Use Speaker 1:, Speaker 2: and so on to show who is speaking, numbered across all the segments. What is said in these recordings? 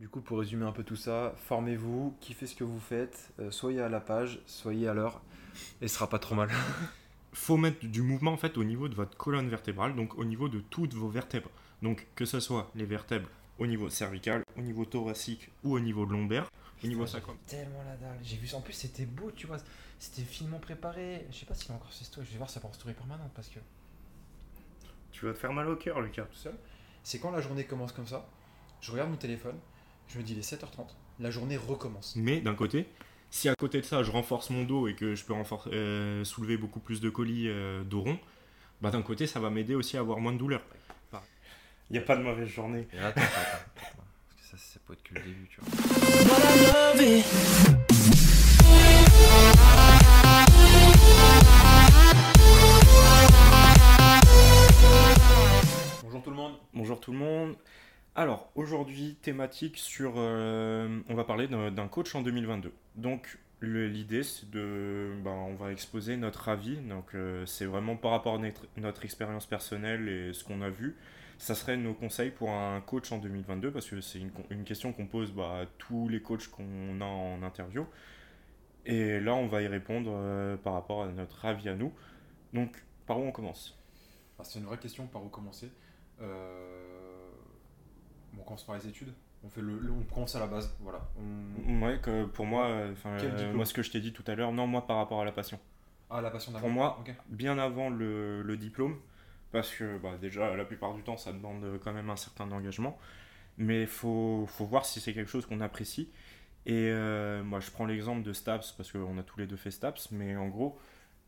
Speaker 1: Du coup, pour résumer un peu tout ça, formez-vous, kiffez ce que vous faites, euh, soyez à la page, soyez à l'heure, et ce sera pas trop mal.
Speaker 2: faut mettre du mouvement en fait au niveau de votre colonne vertébrale, donc au niveau de toutes vos vertèbres. Donc que ce soit les vertèbres au niveau cervical, au niveau thoracique ou au niveau lombaire, au niveau sacrum.
Speaker 1: Tellement la dalle. J'ai vu en plus c'était beau, tu vois. C'était finement préparé. Je sais pas s'il a encore ses stories. Je vais voir ça pour story permanente parce que.
Speaker 2: Tu vas te faire mal au cœur, Lucas.
Speaker 1: Tout seul? C'est quand la journée commence comme ça? Je regarde mon téléphone. Je me dis il est 7h30. La journée recommence.
Speaker 2: Mais d'un côté, si à côté de ça, je renforce mon dos et que je peux euh, soulever beaucoup plus de colis euh, dos rond, bah d'un côté, ça va m'aider aussi à avoir moins de douleur. Il n'y a pas de mauvaise journée. attends, attends, attends, Parce que ça, ça peut être que le début, tu vois.
Speaker 1: Bonjour tout le monde.
Speaker 2: Bonjour tout le monde. Alors, aujourd'hui, thématique sur. Euh, on va parler d'un coach en 2022. Donc, l'idée, c'est de. Ben, on va exposer notre avis. Donc, euh, c'est vraiment par rapport à notre, expérience personnelle et ce qu'on a vu. Ça serait nos conseils pour un coach en 2022, parce que c'est une, une, question qu'on pose bah, à tous les coachs qu'on a en interview. Et là, on va y répondre euh, par rapport à notre avis à nous. Donc, par où on commence?
Speaker 1: Ah, C'est une vraie question, par où commencer? On commence par les études on, fait le, on commence à la base, voilà.
Speaker 2: Ouais, que pour moi, euh, moi ce que je t'ai dit tout à l'heure, non, moi par rapport à la passion.
Speaker 1: Ah, la passion
Speaker 2: Pour moi, bien avant le, le, diplôme, parce que bah, déjà, la plupart du temps, ça demande quand même un certain engagement, mais il faut, faut, voir si c'est quelque chose qu'on apprécie. Et euh, moi, je prends l'exemple de STAPS, parce qu'on a tous les deux fait STAPS, mais en gros,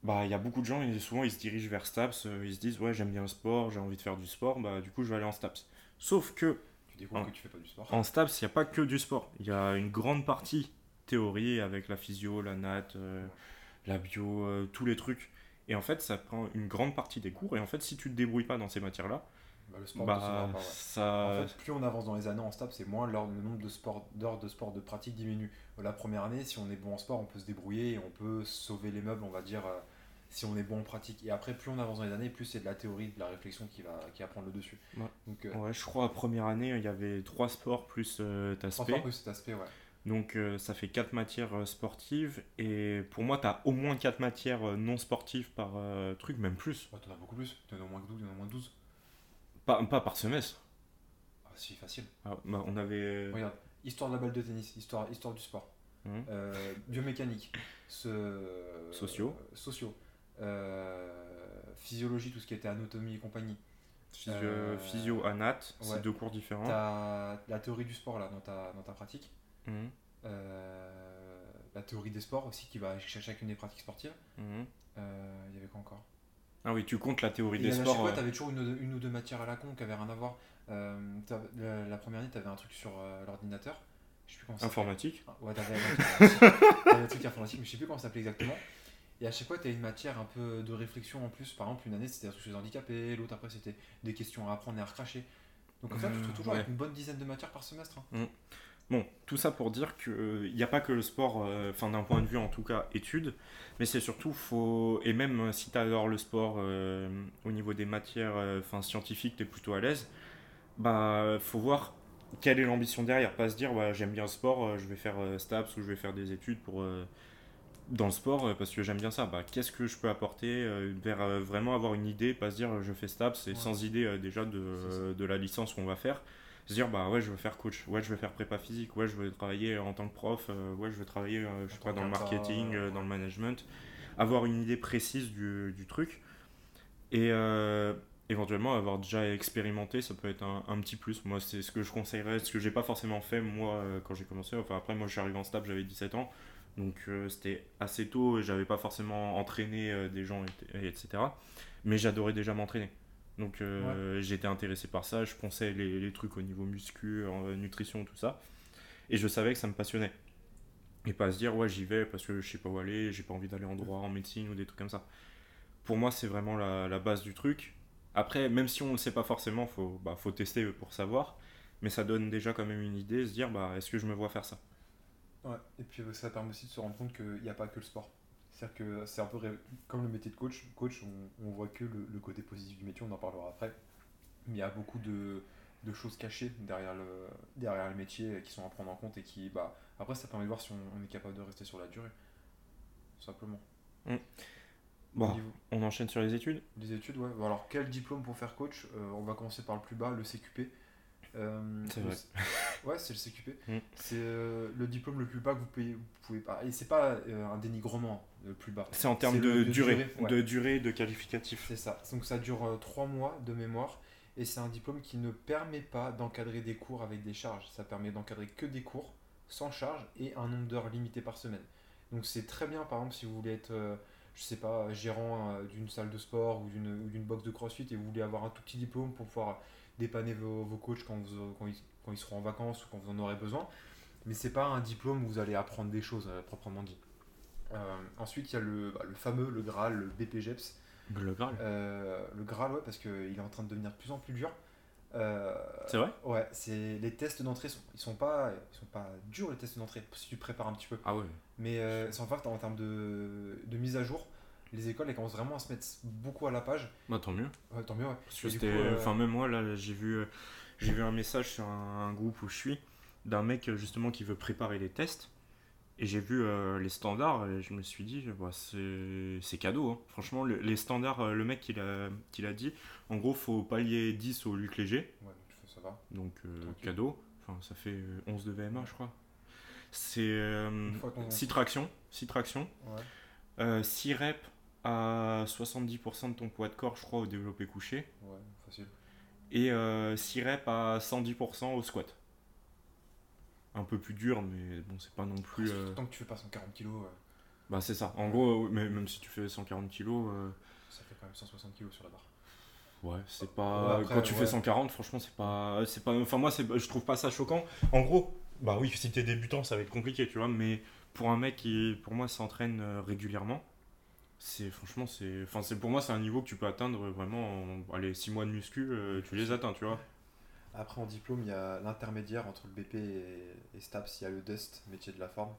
Speaker 2: bah, il y a beaucoup de gens, et souvent, ils se dirigent vers STAPS, euh, ils se disent, ouais, j'aime bien le sport, j'ai envie de faire du sport, bah, du coup, je vais aller en STAPS. Sauf que
Speaker 1: en, que tu fais pas du sport.
Speaker 2: En STAPS, il n'y a pas que du sport. Il y a une grande partie théorie avec la physio, la nat, euh, la bio, euh, tous les trucs. Et en fait, ça prend une grande partie des cours. Et en fait, si tu te débrouilles pas dans ces matières-là,
Speaker 1: bah, le sport bah, ça... en fait, plus on avance dans les années en STAPS, c'est moins le nombre de sport, d'heures de sport de pratique diminue. La première année, si on est bon en sport, on peut se débrouiller et on peut sauver les meubles, on va dire, euh, si on est bon en pratique. Et après, plus on avance dans les années, plus c'est de la théorie, de la réflexion qui va, qui va prendre le dessus.
Speaker 2: Ouais. Donc, euh, ouais, je crois, à première année, il y avait trois sports plus euh,
Speaker 1: Trois sports plus cet aspect, ouais.
Speaker 2: Donc euh, ça fait quatre matières euh, sportives. Et pour moi, tu as au moins quatre matières non sportives par truc, même plus.
Speaker 1: Ouais, t'en as beaucoup plus. T'en as au moins 12, au moins 12.
Speaker 2: Pas, pas par semestre.
Speaker 1: Ah, si, facile.
Speaker 2: Ah, bah, on avait...
Speaker 1: Regarde, histoire de la balle de tennis, histoire, histoire du sport. Mmh. biomécanique, ce...
Speaker 2: sociaux.
Speaker 1: sociaux physiologie, tout ce qui était anatomie et compagnie.
Speaker 2: Physio, euh, physio anat, c'est deux cours différents.
Speaker 1: T'as la théorie du sport là dans ta, dans ta pratique. Mhm. Euh, la théorie des sports aussi qui va chercher chacune des pratiques sportives. Mhm. Il y avait quoi encore?
Speaker 2: Ah oui, tu comptes la théorie des sports.
Speaker 1: tu avais toujours une, une, ou deux matières à la con qui avaient rien à voir. la, première année, tu avais un truc sur l'ordinateur.
Speaker 2: Je sais plus comment Informatique
Speaker 1: ah, Ouais, t'avais un truc informatique, mais je sais plus comment ça s'appelait exactement. Et à chaque fois, tu as une matière un peu de réflexion en plus. Par exemple, une année, c'était sur les handicapés, l'autre après, c'était des questions à apprendre et à recracher. Donc, en fait, tu te mmh, toujours avec une bonne dizaine de matières par semestre. Hein.
Speaker 2: Mmh. Bon, tout ça pour dire qu'il n'y a pas que le sport, euh, enfin d'un point de vue en tout cas études, mais c'est surtout, faut, et même euh, si tu adores le sport euh, au niveau des matières enfin scientifiques, tu es plutôt à l'aise, bah faut voir quelle est l'ambition derrière, pas se dire bah, j'aime bien le sport, je vais faire STAPS ou je vais faire des études pour dans le sport euh, parce que j'aime bien ça. Bah, Qu'est-ce que je peux apporter euh, vers euh, vraiment avoir une idée, pas se dire je fais STAPS et sans idée déjà de, de, la licence qu'on va faire. Se dire bah ouais je veux faire coach, ouais je veux faire prépa physique, ouais je veux travailler en tant que prof, ouais je veux travailler je sais pas, dans le marketing, dans le management. Avoir une idée précise du, du truc. Et éventuellement avoir déjà expérimenté, ça peut être un, un petit plus. Moi c'est ce que je conseillerais, ce que j'ai pas forcément fait moi quand j'ai commencé. Enfin après moi je suis arrivé en STAPS, j'avais 17 ans donc euh, c'était assez tôt, j'avais pas forcément entraîné euh, des gens, etc. Mais j'adorais déjà m'entraîner. Donc euh, j'étais intéressé par ça, je pensais les, les trucs au niveau muscu, nutrition, tout ça. Et je savais que ça me passionnait. Et pas se dire, ouais, j'y vais parce que je sais pas où aller, j'ai pas envie d'aller en droit, en médecine ou des trucs comme ça. Pour moi, c'est vraiment la, la, base du truc. Après, même si on ne sait pas forcément, faut, bah, faut tester pour savoir. Mais ça donne déjà quand même une idée, se dire, bah, est-ce que je me vois faire ça?
Speaker 1: Ouais, et puis ça permet aussi de se rendre compte qu'il n'y a pas que le sport. C'est-à-dire que c'est un peu comme le métier de coach. Coach, on, on voit que le, côté positif du métier, on en parlera après. Mais il y a beaucoup de. de choses cachées derrière le, derrière le métier qui sont à prendre en compte et qui, bah, après, ça permet de voir si on, est capable de rester sur la durée. simplement.
Speaker 2: Mm. Bon, on enchaîne sur les études?
Speaker 1: Les études, ouais. Alors, quel diplôme pour faire coach? Euh, On va commencer par le plus bas, le CQP. Euh, c'est vrai. ouais, c'est le CQP. Mm. C'est euh, le diplôme le plus bas que vous, pouvez, vous pouvez pas. Et c'est pas un dénigrement le plus bas.
Speaker 2: C'est en termes de, durée, de durée de qualificatif.
Speaker 1: C'est ça. Donc ça dure 3 mois de mémoire. Et c'est un diplôme qui ne permet pas d'encadrer des cours avec des charges. Ça permet d'encadrer que des cours sans charge et un nombre d'heures limité par semaine. Donc c'est très bien, par exemple, si vous voulez être je sais pas, gérant euh, d'une salle de sport ou d'une box de crossfit et vous voulez avoir un tout petit diplôme pour pouvoir dépanner vos, vos coachs quand, vous, quand, ils, quand, ils, seront en vacances ou quand vous en aurez besoin. Mais c'est pas un diplôme où vous allez apprendre des choses euh, proprement dit. Euh, ensuite, il y a le, bah, le, fameux, le Graal, le BPGEPS.
Speaker 2: Le Graal
Speaker 1: Le Graal, ouais, parce qu'il est en train de devenir de plus en plus dur.
Speaker 2: c'est vrai?
Speaker 1: Ouais, c'est les tests d'entrée sont ils sont pas ils sont pas durs les tests d'entrée si tu prépares un petit peu.
Speaker 2: Ah ouais.
Speaker 1: Mais euh, c'est en fait en termes de, de, mise à jour, les écoles elles commencent vraiment à se mettre beaucoup à la page.
Speaker 2: Bah tant mieux.
Speaker 1: Ouais, tant mieux. Ouais.
Speaker 2: Euh, enfin même moi là j'ai vu euh, j'ai vu un message sur un, groupe où je suis d'un mec justement qui veut préparer les tests. Et j'ai vu les standards et je me suis dit, bah, c'est cadeau. Hein. Franchement, les standards, le mec qui l'a dit, en gros, faut pallier 10 au Luc Léger.
Speaker 1: Ouais, ça va.
Speaker 2: Donc, cadeau. Enfin, ça fait 11 de VMA, je crois. C'est 6 tractions. 6 tractions. 6 reps à 70% de ton poids de corps, je crois, au développé couché.
Speaker 1: Ouais, facile.
Speaker 2: Et 6 euh, reps à 110% au squat. Un peu plus dur, mais bon, c'est pas non plus.
Speaker 1: Euh, tant que tu fais pas 140 kg.
Speaker 2: Bah, c'est ça. En gros, mais même si tu fais 140 kg. Euh,
Speaker 1: ça fait quand même 160 kg sur la barre.
Speaker 2: Ouais, c'est pas. quand tu fais 140, franchement, c'est pas. c'est pas Enfin, moi, je trouve pas ça choquant. En gros, bah oui, si t'es débutant, ça va être compliqué, tu vois, mais pour un mec qui, pour moi, s'entraîne euh, régulièrement, c'est franchement, c'est. Enfin, c'est pour moi, c'est un niveau que tu peux atteindre vraiment en. Allez, 6 mois de muscu, euh, tu les atteins, tu vois.
Speaker 1: Après, en diplôme, il y a l'intermédiaire entre le BP et, STAPS, il y a le DUST, métier de la forme.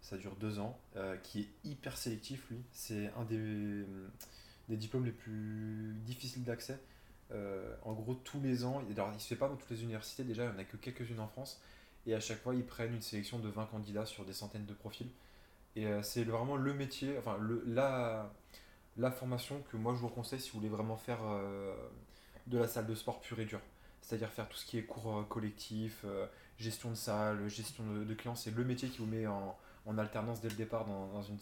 Speaker 1: Ça dure 2 ans, euh, qui est hyper sélectif, lui. C'est un des, des diplômes les plus difficiles d'accès. en gros, tous les ans, alors il se fait pas dans toutes les universités, déjà, il n'y en a que quelques-unes en France. Et à chaque fois, ils prennent une sélection de 20 candidats sur des centaines de profils. Et euh, c'est vraiment le métier, enfin le, la, la formation que moi je vous conseille si vous voulez vraiment faire euh, de la salle de sport pure et dure. C'est-à-dire faire tout ce qui est cours euh, collectif, gestion de salle, gestion de, clients. C'est le métier qui vous met en, en, alternance dès le départ dans, dans, une,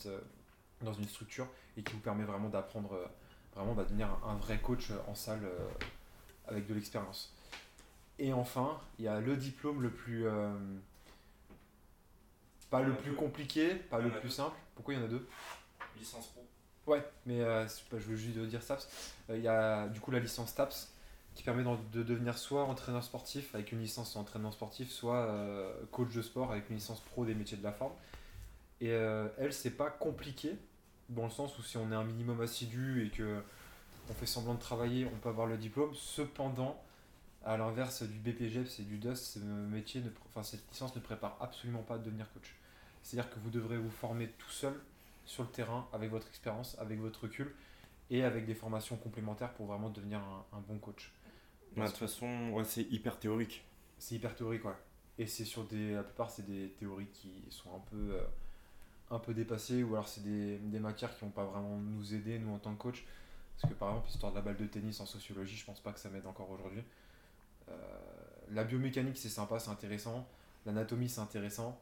Speaker 1: dans une structure et qui vous permet vraiment d'apprendre, vraiment bah, devenir un, vrai coach en salle avec de l'expérience. Et enfin, il y a le diplôme le plus. Pas le plus compliqué, pas le plus simple. Pourquoi il y en a deux
Speaker 2: Licence pro.
Speaker 1: Ouais, mais euh, je veux juste dire STAPS. Euh, il y a du coup la licence STAPS qui permet de devenir soit entraîneur sportif avec une licence en entraînement sportif, soit coach de sport avec une licence pro des métiers de la forme. Et elle, c'est pas compliqué, dans le sens où si on est un minimum assidu et que on fait semblant de travailler, on peut avoir le diplôme. Cependant, à l'inverse du BPGEPS et du DUST, ce métier ne, enfin, cette licence ne prépare absolument pas à devenir coach. C'est-à-dire que vous devrez vous former tout seul sur le terrain avec votre expérience, avec votre recul et avec des formations complémentaires pour vraiment devenir un, bon coach.
Speaker 2: de toute façon, c'est hyper théorique.
Speaker 1: C'est hyper théorique, ouais. Et c'est sur des. La plupart, c'est des théories qui sont un peu, euh, un peu dépassées ou alors c'est des, des, matières qui vont pas vraiment nous aider, nous en tant que coach. Parce que par exemple, l'histoire de la balle de tennis en sociologie, je pense pas que ça m'aide encore aujourd'hui. Euh, la biomécanique, c'est sympa, c'est intéressant. L'anatomie, c'est intéressant.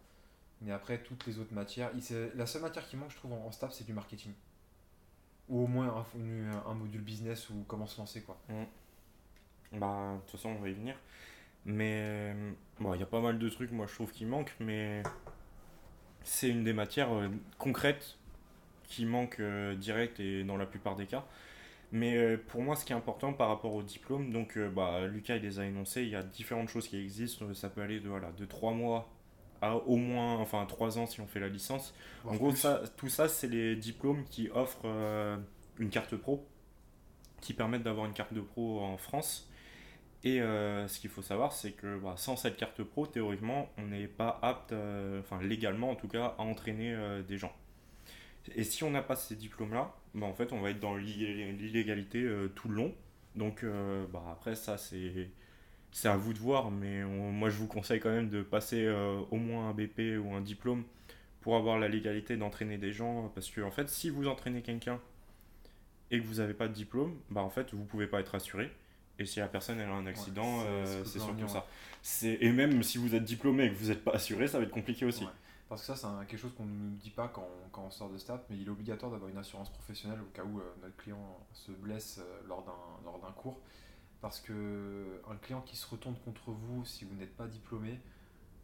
Speaker 1: Mais après, toutes les autres matières. La seule matière qui manque, je trouve, en, en c'est du marketing. Ou au moins un, module business ou comment se lancer, quoi.
Speaker 2: Mmh. Bah, de toute façon, on va y venir. Mais bon, il y a pas mal de trucs, moi, je trouve, qui manquent. Mais c'est une des matières euh, concrètes qui manque euh, direct et dans la plupart des cas. Mais euh, pour moi, ce qui est important par rapport au diplôme, donc euh, bah, Lucas il les a énoncés, il y a différentes choses qui existent. Ça peut aller de, voilà, de 3 mois à au moins, enfin 3 ans si on fait la licence. en gros, ça, tout ça, c'est les diplômes qui offrent euh, une carte pro, qui permettent d'avoir une carte de pro en France. Et ce qu'il faut savoir, c'est que bah, sans cette carte pro, théoriquement, on n'est pas apte, enfin légalement en tout cas, à entraîner des gens. Et si on n'a pas ces diplômes-là, bah, en fait, on va être dans l'illégalité euh, tout le long. Donc, euh, bah, après, ça, c'est c'est à vous de voir, mais moi je vous conseille quand même de passer euh, au moins un BP ou un diplôme pour avoir la légalité d'entraîner des gens. Parce que en fait, si vous entraînez quelqu'un et que vous n'avez pas de diplôme, bah en fait vous pouvez pas être assuré. Et si la personne elle a un accident, euh, c'est surtout ça. Et même si vous êtes diplômé et que vous n'êtes pas assuré, ça va être compliqué aussi.
Speaker 1: Parce que ça, c'est quelque chose qu'on ne dit pas quand, quand, on sort de STAP, mais il est obligatoire d'avoir une assurance professionnelle au cas où euh, notre client se blesse lors d'un cours. Parce que un client qui se retourne contre vous si vous n'êtes pas diplômé,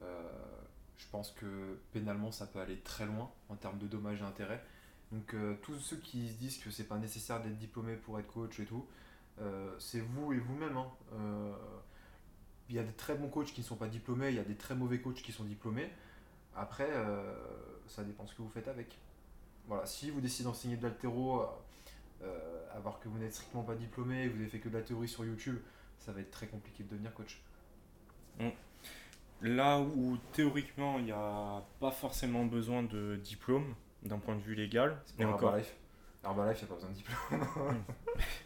Speaker 1: euh, je pense que pénalement ça peut aller très loin en termes de dommages et intérêts. Donc euh, tous ceux qui se disent que c'est pas nécessaire d'être diplômé pour être coach et tout, euh, c'est vous et vous-même. Hein. Il y a des très bons coachs qui ne sont pas diplômés, il y a des très mauvais coachs qui sont diplômés. Après, ça dépend ce que vous faites avec. Voilà, si vous décidez d'enseigner de l'altéro alors que vous n'êtes strictement pas diplômé, vous n'avez fait que de la théorie sur YouTube, ça va être très compliqué de devenir coach.
Speaker 2: Là où théoriquement il n'y a pas forcément besoin de diplôme d'un point de vue légal.
Speaker 1: C'est pour Herbalife. Herbalife, il n'y a pas besoin de diplôme.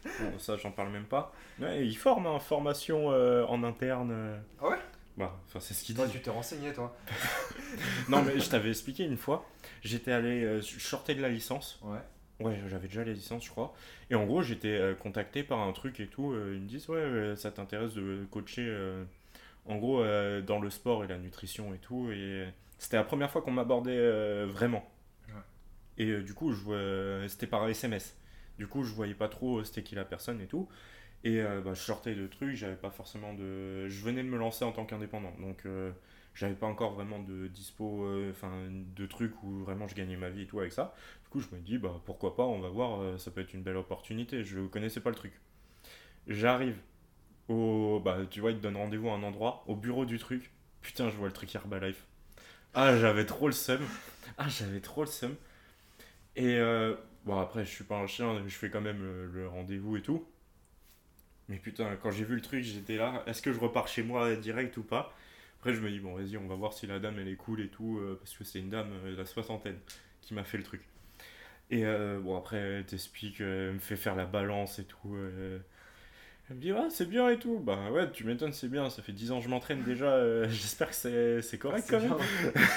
Speaker 2: bon, ça, j'en parle même pas. Ouais, ils forment en hein, formation euh, en interne. Euh.
Speaker 1: Ah ouais?
Speaker 2: Bah, c'est ce qu'il
Speaker 1: dit. tu t'es renseigné, toi
Speaker 2: Non, mais je t'avais expliqué une fois. J'étais allé. je sortais de la licence.
Speaker 1: Ouais.
Speaker 2: Ouais, j'avais déjà les licences, je crois. Et en gros, j'étais euh, contacté par un truc et tout. Euh, ils me disent, ouais, ça t'intéresse de coacher, euh, en gros, dans le sport et la nutrition et tout. Et c'était la première fois qu'on m'abordait vraiment. Et du coup, je c'était par SMS. Du coup, je voyais pas trop c'était qui la personne et tout. Et bah, je sortais de trucs, j'avais pas forcément de. Je venais de me lancer en tant qu'indépendant. Donc j'avais pas encore vraiment de dispo, euh, enfin de trucs où vraiment je gagnais ma vie et tout avec ça. Du coup, je me dis, bah pourquoi pas, on va voir, euh, ça peut être une belle opportunité. Je connaissais pas le truc. J'arrive au. Bah, tu vois, ils te donnent rendez-vous à un endroit, au bureau du truc. Putain, je vois le truc Herbalife. Ah, j'avais trop le seum. Ah, j'avais trop le seum. Et euh, bon, après, je suis pas un chien, je fais quand même le rendez-vous et tout. Mais putain, quand j'ai vu le truc, j'étais là. Est-ce que je repars chez moi direct ou pas? Après, je me dis, bon, vas-y, on va voir si la dame, elle est cool et tout, euh, parce que c'est une dame de la soixantaine qui m'a fait le truc. Et euh, bon, après, elle t'explique, elle me fait faire la balance et tout. elle me dit, ah, c'est bien et tout. Bah ouais, tu m'étonnes, c'est bien, ça fait 10 ans que je m'entraîne déjà, euh, j'espère que c'est correct quand même.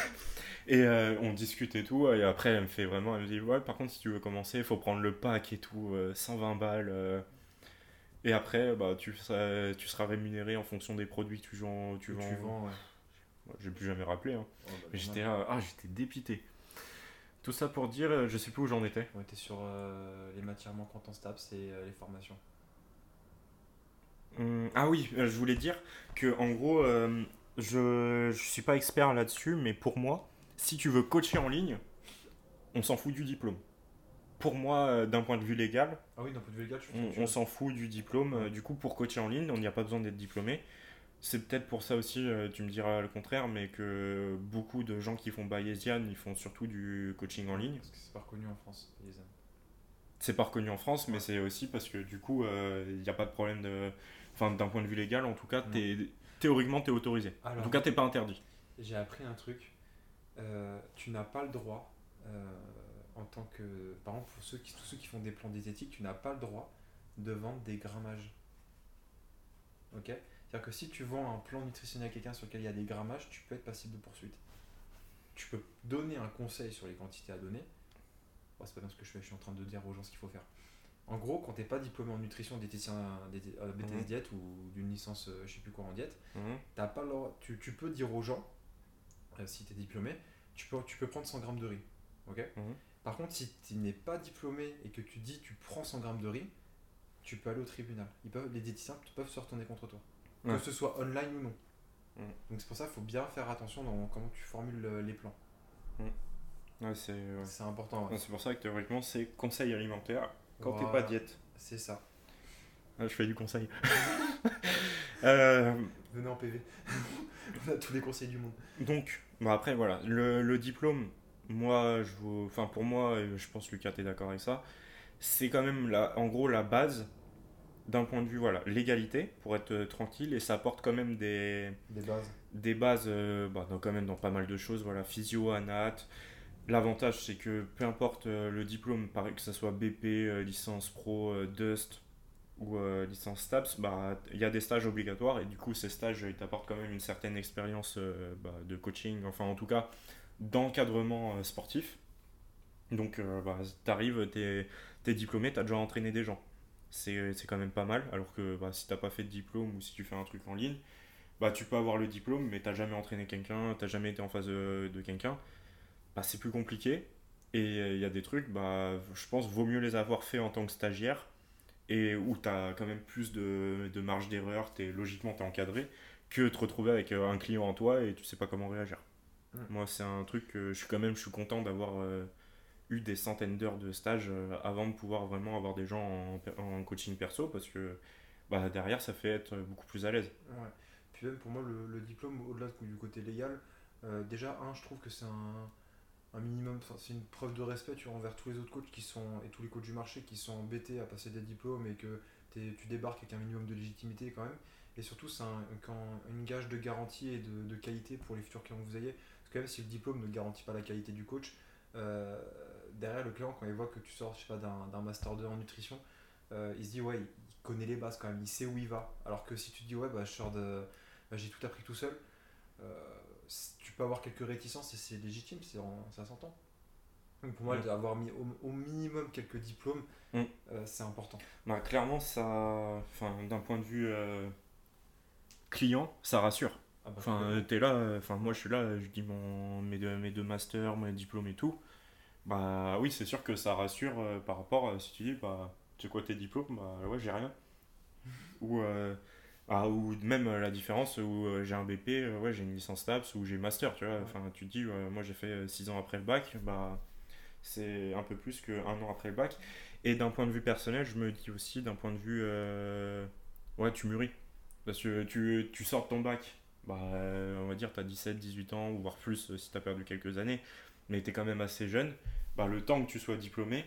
Speaker 2: et on discute et tout, et après, elle me fait vraiment, elle me dit, ouais, par contre, si tu veux commencer, il faut prendre le pack et tout, 120 balles. Et après, bah, tu, seras, tu seras rémunéré en fonction des produits que tu, vends. Tu vends, ouais. J'ai plus jamais rappelé. Hein. Oh, bah, j'étais ah, j'étais dépité. Tout ça pour dire, euh, je sais plus où j'en étais.
Speaker 1: On était sur euh, les matières manquantes en STAPS et euh, les formations.
Speaker 2: Hum, ah oui, je voulais dire que en gros, je, je suis pas expert là-dessus, mais pour moi, si tu veux coacher en ligne, on s'en fout du diplôme pour moi, d'un point de vue légal,
Speaker 1: ah oui, point de vue légal
Speaker 2: on, s'en fout du diplôme. Du coup, pour coacher en ligne, on n'y a pas besoin d'être diplômé. C'est peut-être pour ça aussi, euh, tu me diras le contraire, mais que beaucoup de gens qui font Bayesian, ils font surtout du coaching en ligne.
Speaker 1: Parce que c'est pas reconnu en France, Bayesian.
Speaker 2: C'est pas reconnu en France, mais c'est aussi parce que du coup, il n'y a pas de problème de. Enfin, d'un point de vue légal, en tout cas, es... théoriquement, tu es autorisé. en tout cas, tu pas interdit.
Speaker 1: J'ai appris un truc. tu n'as pas le droit en tant que. Par exemple, pour ceux qui, tous ceux qui font des plans diététiques, tu n'as pas le droit de vendre des grammages. Ok? C'est-à-dire que si tu vends un plan nutritionnel à quelqu'un sur lequel il y a des grammages, tu peux être passible de poursuite. Tu peux donner un conseil sur les quantités à donner. Oh, c'est pas dans ce que je fais, je suis en train de dire aux gens ce qu'il faut faire. En gros, quand tu n'es pas diplômé en nutrition, diététicien, euh, BTS mhm. diète ou d'une licence, euh, je sais plus quoi en diète, mhm. pas tu, tu, peux dire aux gens, euh, si tu es diplômé, tu peux, tu peux prendre 100 grammes de riz. ok? Mhm. Par contre, si tu n'es pas diplômé et que tu dis tu prends 100 grammes de riz, tu peux aller au tribunal. Ils peuvent, les diététiciens peuvent se retourner contre toi. Que ce soit online ou non. Mm. Donc c'est pour ça qu'il faut bien faire attention dans comment tu formules les plans.
Speaker 2: Mm. c'est
Speaker 1: important.
Speaker 2: C'est pour ça que théoriquement c'est conseil alimentaire quand tu t'es pas diète.
Speaker 1: C'est ça.
Speaker 2: Ah, je fais du conseil.
Speaker 1: euh... Venez en PV. On a tous les conseils du monde.
Speaker 2: Donc, bah après voilà, le, le diplôme, moi, je enfin pour moi, je pense que Lucas est d'accord avec ça, c'est quand même la, en gros la base d'un point de vue voilà légalité pour être euh, tranquille et ça apporte quand même des
Speaker 1: des bases
Speaker 2: des bases euh, bah, quand même dans pas mal de choses voilà physio anat l'avantage c'est que peu importe euh, le diplôme pareil que ce soit BP licence pro Dust ou licence STAPS, bah, il y a des stages obligatoires et du coup ces stages ils t'apportent quand même une certaine expérience bah, de coaching, enfin en tout cas d'encadrement sportif. Donc bah, tu arrives, tu es, diplômé, tu as déjà entraîné des gens. C'est quand même pas mal, alors que bah, si t'as pas fait de diplôme ou si tu fais un truc en ligne, bah, tu peux avoir le diplôme, mais t'as jamais entraîné quelqu'un, t'as jamais été en face de, quelqu'un, bah, c'est plus compliqué. Et il y a des trucs, bah, je pense, vaut mieux les avoir fait en tant que stagiaire, et où tu as quand même plus de, de marge d'erreur, es, logiquement tu es encadré, que te retrouver avec euh, un client en toi et tu sais pas comment réagir. Moi, c'est un truc que je suis quand même je suis content d'avoir euh, eu des centaines d'heures de stage euh, avant de pouvoir vraiment avoir des gens en, en coaching perso, parce que bah, derrière, ça fait être beaucoup plus à l'aise.
Speaker 1: Ouais pour moi, le, diplôme, au-delà du côté légal, euh, déjà, un, je trouve que c'est un, minimum, c'est une preuve de respect tu envers tous les autres coachs qui sont, et tous les coachs du marché qui sont embêtés à passer des diplômes et que tu débarques avec un minimum de légitimité quand même. Et surtout, c'est un, une gage de garantie et de, qualité pour les futurs clients que vous ayez. Parce que même si le diplôme ne garantit pas la qualité du coach, euh, derrière le client, quand il voit que tu sors je sais pas, d'un Master 2 en nutrition, euh, il se dit, ouais, il connaît les bases quand même, il sait où il va. Alors que si tu te dis, ouais, bah, je sors de bah, j'ai tout appris tout seul. Euh, tu peux avoir quelques réticences et c'est légitime, ça s'entend. Donc pour moi, d'avoir mis au, minimum quelques diplômes, mm. euh, c'est important.
Speaker 2: Bah, clairement, ça, d'un point de vue euh, client, ça rassure. Ah bah, enfin, es là, enfin moi je suis là, je dis mon, mes, deux, mes deux masters, mes diplômes et tout. Bah oui, c'est sûr que ça rassure par rapport si tu dis, bah, tu sais quoi tes diplômes? Bah ouais, j'ai rien. Ou ah, ou même euh, la différence où euh, j'ai un BP, euh, ouais, j'ai une licence TAPS ou j'ai master, tu vois. Enfin, tu te dis, moi j'ai fait 6 ans après le bac, bah, c'est un peu plus qu'un an après le bac. Et d'un point de vue personnel, je me dis aussi, d'un point de vue. ouais, tu mûris. Parce que tu, tu sors de ton bac, bah, on va dire, tu as 17, 18 ans, ou voire plus si tu as perdu quelques années, mais tu es quand même assez jeune. Bah, le temps que tu sois diplômé,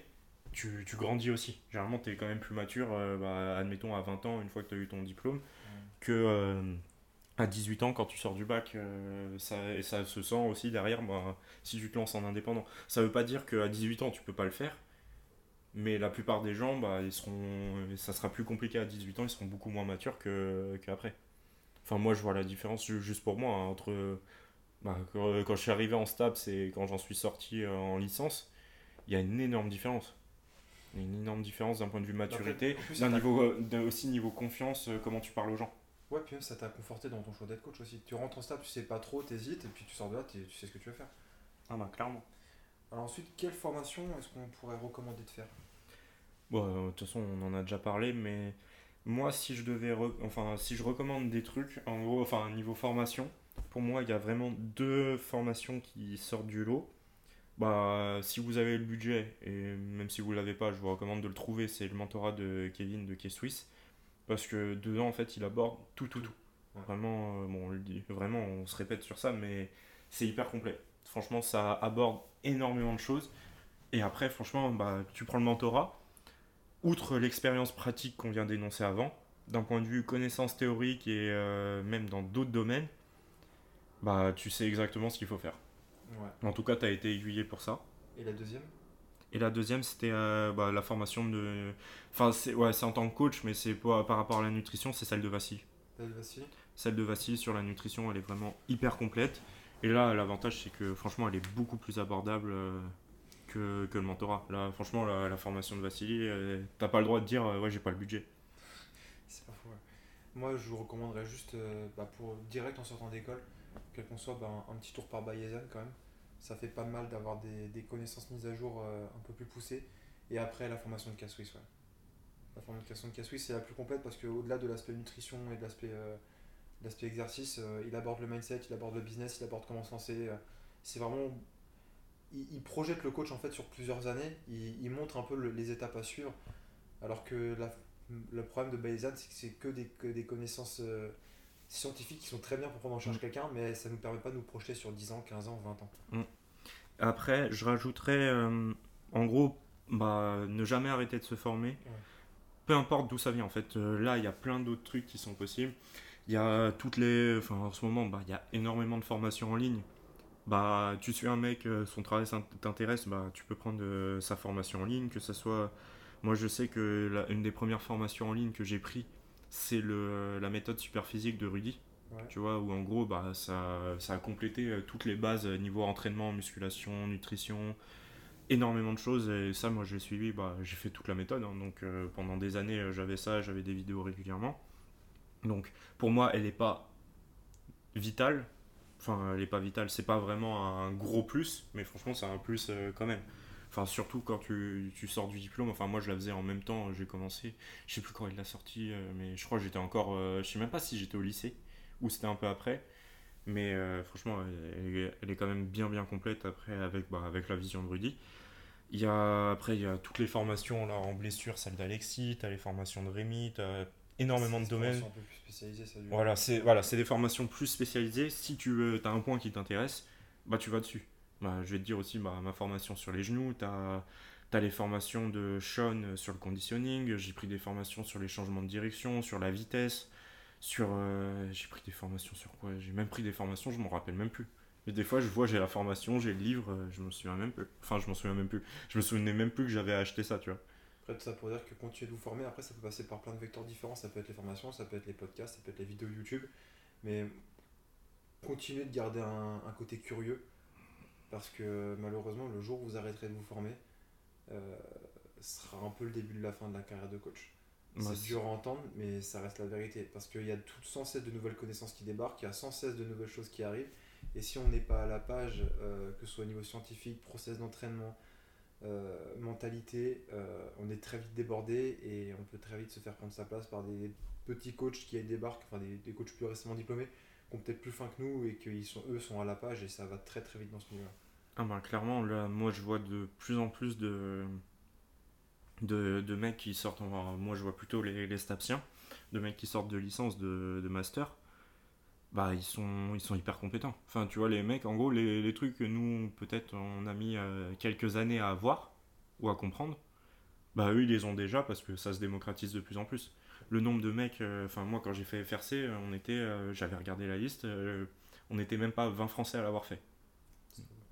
Speaker 2: tu, tu grandis aussi. Généralement, tu es quand même plus mature, bah, admettons à 20 ans, une fois que tu as eu ton diplôme que euh, à 18 ans, quand tu sors du bac, euh, ça, et ça se sent aussi derrière, bah, si tu te lances en indépendant. Ça veut pas dire qu'à 18 ans, tu peux pas le faire, mais la plupart des gens, bah, ils seront, ça sera plus compliqué à 18 ans, ils seront beaucoup moins matures qu'après. enfin, moi, je vois la différence juste pour moi hein, entre bah, quand, je suis arrivé en STAPS et quand j'en suis sorti euh, en licence, il y a une énorme différence une énorme différence d'un point de vue maturité, d'un niveau, aussi niveau confiance, comment tu parles aux gens.
Speaker 1: Ouais, puis ça t'a conforté dans ton choix d'être coach aussi. Tu rentres en stade, tu sais pas trop, t'hésites, et puis tu sors de là, tu sais ce que tu veux faire.
Speaker 2: Ah bah clairement.
Speaker 1: Alors ensuite, quelle formation est-ce qu'on pourrait recommander de faire?
Speaker 2: Bon, euh, de toute façon, on en a déjà parlé, mais moi, si je devais, enfin, si je recommande des trucs, en gros, enfin, niveau formation, pour moi, il y a vraiment deux formations qui sortent du lot. Bah, si vous avez le budget, et même si vous l'avez pas, je vous recommande de le trouver, c'est le mentorat de Kevin de K-Swiss parce que dedans, en fait, il aborde tout, tout, tout. Vraiment, euh, bon, on le dit, vraiment, on se répète sur ça, mais c'est hyper complet. Franchement, ça aborde énormément de choses. Et après, franchement, bah, tu prends le mentorat. Outre l'expérience pratique qu'on vient d'énoncer avant, d'un point de vue connaissance théorique et euh, même dans d'autres domaines, bah, tu sais exactement ce qu'il faut faire. En tout cas, tu as été aiguillé pour ça.
Speaker 1: Et la deuxième?
Speaker 2: Et la deuxième, c'était euh, bah, la formation de. Enfin, c'est ouais, en tant que coach, mais c'est par rapport à la nutrition, c'est celle de Vassili.
Speaker 1: Celle de Vassili
Speaker 2: Celle de sur la nutrition, elle est vraiment hyper complète. Et là, l'avantage, c'est que franchement, elle est beaucoup plus abordable euh, que, que, le mentorat. Là, franchement, la, formation de Vassili, euh, t'as pas le droit de dire, ouais, j'ai pas le budget.
Speaker 1: C'est pas faux. Moi, je vous recommanderais juste, bah, pour direct en sortant d'école, quel qu'on soit, bah, un, petit tour par Bayezan quand même ça fait pas mal d'avoir des, connaissances mises à jour euh, un peu plus poussées. Et après, la formation de Casswiss, ouais. La formation de Casswiss, c'est la plus complète parce qu'au-delà de l'aspect nutrition et de l'aspect euh, exercice, euh, il aborde le mindset, il aborde le business, il aborde comment se lancer. c'est vraiment. Il, projette le coach en fait sur plusieurs années, il, montre un peu les étapes à suivre. Alors que le problème de Bayezan, c'est que c'est que des, que des connaissances scientifiques qui sont très bien pour prendre en charge mm. quelqu'un, mais ça ne nous permet pas de nous projeter sur 10 ans, 15 ans, 20 ans. Mm.
Speaker 2: Après, je rajouterais, euh, en gros, bah, ne jamais arrêter de se former. Peu importe d'où ça vient, en fait. Euh, là, il y a plein d'autres trucs qui sont possibles. Il y a toutes les. Enfin, en ce moment, bah, il y a énormément de formations en ligne. Bah, tu suis un mec, euh, son travail t'intéresse, bah, tu peux prendre sa formation en ligne, que ce soit Moi, je sais que une des premières formations en ligne que j'ai pris, c'est la méthode super physique de Rudy. Tu vois, où en gros, bah, ça, ça a complété euh, toutes les bases euh, niveau entraînement, musculation, nutrition, énormément de choses. Et ça, moi, j'ai suivi, bah, j'ai fait toute la méthode. Hein. donc, euh, pendant des années, j'avais ça, j'avais des vidéos régulièrement. Donc, pour moi, elle n'est pas vitale. Enfin, elle n'est pas vitale, c'est pas vraiment un gros plus, mais franchement, c'est un plus quand même. Enfin, surtout quand tu, tu, sors du diplôme. Enfin, moi, je la faisais en même temps. J'ai commencé. Je sais plus quand il l'a sorti, mais je crois que j'étais encore. je sais même pas si j'étais au lycée ou c'était un peu après. Mais euh, franchement, elle, est quand même bien bien complète après avec, bah, avec la vision de Rudy. Il y a, après, il y a toutes les formations là, en blessure, celle d'Alexis, tu as les formations de Rémi, tu as énormément de domaines. Un peu plus spécialisées, ça, voilà, c'est voilà, des formations plus spécialisées. Si tu as un point qui t'intéresse, bah, tu vas dessus. Bah, je vais te dire aussi bah, ma formation sur les genoux, tu as, les formations de Sean sur le conditioning, j'ai pris des formations sur les changements de direction, sur la vitesse, sur euh, j'ai pris des formations sur quoi? J'ai même pris des formations je m'en rappelle même plus. Mais des fois je vois j'ai la formation j'ai le livre euh, je me souviens même plus. Enfin je m'en souviens même plus. Je me souvenais même plus que j'avais acheté ça tu vois.
Speaker 1: Après tout ça pour dire que continuer de vous former après ça peut passer par plein de vecteurs différents. Ça peut être les formations ça peut être les podcasts ça peut être les vidéos YouTube. Mais continuez de garder un, côté curieux parce que malheureusement le jour où vous arrêterez de vous former euh, sera un peu le début de la fin de la carrière de coach c'est dur à entendre, mais ça reste la vérité. Parce qu'il y a tout, sans cesse de nouvelles connaissances qui débarquent, il y a sans cesse de nouvelles choses qui arrivent. Et si on n'est pas à la page, euh, que ce soit au niveau scientifique, process d'entraînement, euh, mentalité, euh, on est très vite débordé et on peut très vite se faire prendre sa place par des petits coachs qui débarquent, enfin des, des coachs plus récemment diplômés, qui ont peut-être plus fin que nous et qu'ils sont, sont à la page et ça va très très vite dans ce milieu-là.
Speaker 2: Ah ben clairement, là, moi je vois de plus en plus de, mecs qui sortent, moi je vois plutôt les, les stapsiens, de mecs qui sortent de licence, de, de, master, bah ils sont, ils sont hyper compétents. Enfin tu vois les mecs, en gros les, les trucs que nous peut-être on a mis euh, quelques années à avoir ou à comprendre, bah eux ils les ont déjà parce que ça se démocratise de plus en plus. Le nombre de mecs, euh, enfin moi quand j'ai fait FRC, on était, euh, j'avais regardé la liste, on n'était même pas 20 Français à l'avoir fait.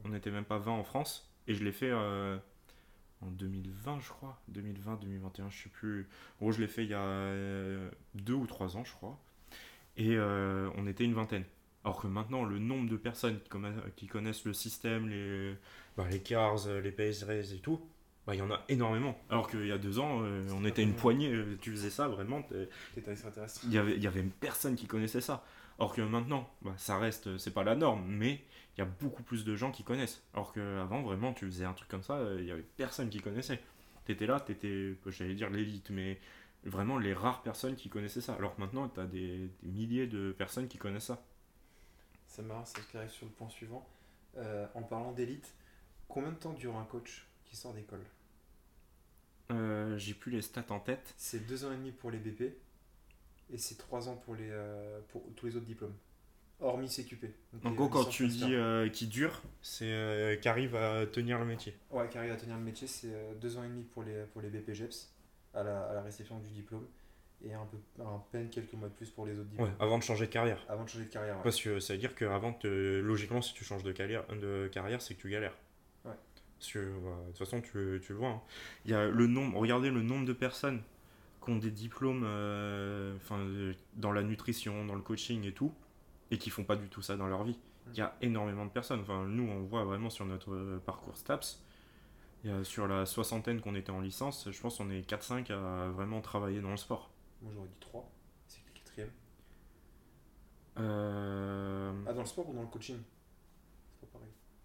Speaker 2: On n'était même pas 20 en France et je l'ai fait en 2020, je crois. 2020, 2021, je sais plus. En gros, je l'ai fait il y a euh, deux ou trois ans, je crois. Et euh, on était une vingtaine. Alors que maintenant, le nombre de personnes qui, connaissent le système, les, bah, les CARS, les PSRS et tout, bah, il y en a énormément. Alors qu'il y a deux ans, euh, on était une poignée, tu faisais ça vraiment. Il y avait, il y avait personne qui connaissait ça. Or que maintenant, bah, ça reste, c'est pas la norme, mais il y a beaucoup plus de gens qui connaissent. Alors qu'avant, vraiment, tu faisais un truc comme ça, il y avait personne qui connaissait. Tu étais là, tu étais, j'allais dire l'élite, mais vraiment les rares personnes qui connaissaient ça. Alors que maintenant, tu as des, milliers de personnes qui connaissent ça.
Speaker 1: C'est marrant, ça se sur le point suivant. Euh, en parlant d'élite, combien de temps dure un coach? Qui sort d'école
Speaker 2: euh, J'ai plus les stats en tête.
Speaker 1: C'est deux ans et demi pour les BP et c'est 3 ans pour, les, euh, pour tous les autres diplômes. Hormis CQP.
Speaker 2: en gros, quand tu dis euh, qui dure, c'est qui arrive à tenir le métier.
Speaker 1: Ouais, qui arrive à tenir le métier, c'est 2 ans et demi pour les, pour les BPGEPS à la, à la réception du diplôme et un peu un peine quelques mois de plus pour les autres diplômes. Ouais,
Speaker 2: avant de changer de carrière.
Speaker 1: Avant de changer de carrière.
Speaker 2: Parce que ça veut dire que avant logiquement si tu changes de carrière de carrière, c'est que tu galères. Bah, de toute façon tu, tu le vois. Hein. Il y a le nombre regardez le nombre de personnes qui ont des diplômes euh, enfin, dans la nutrition, dans le coaching et tout, et qui font pas du tout ça dans leur vie. Il y a énormément de personnes. Enfin, nous, on voit vraiment sur notre euh, parcours STAPS, sur la soixantaine qu'on était en licence, je pense qu'on est 4-5 à vraiment travailler dans le sport.
Speaker 1: Moi, j'aurais dit 3. C'est le quatrième. Euh... Ah, dans le sport ou dans le coaching?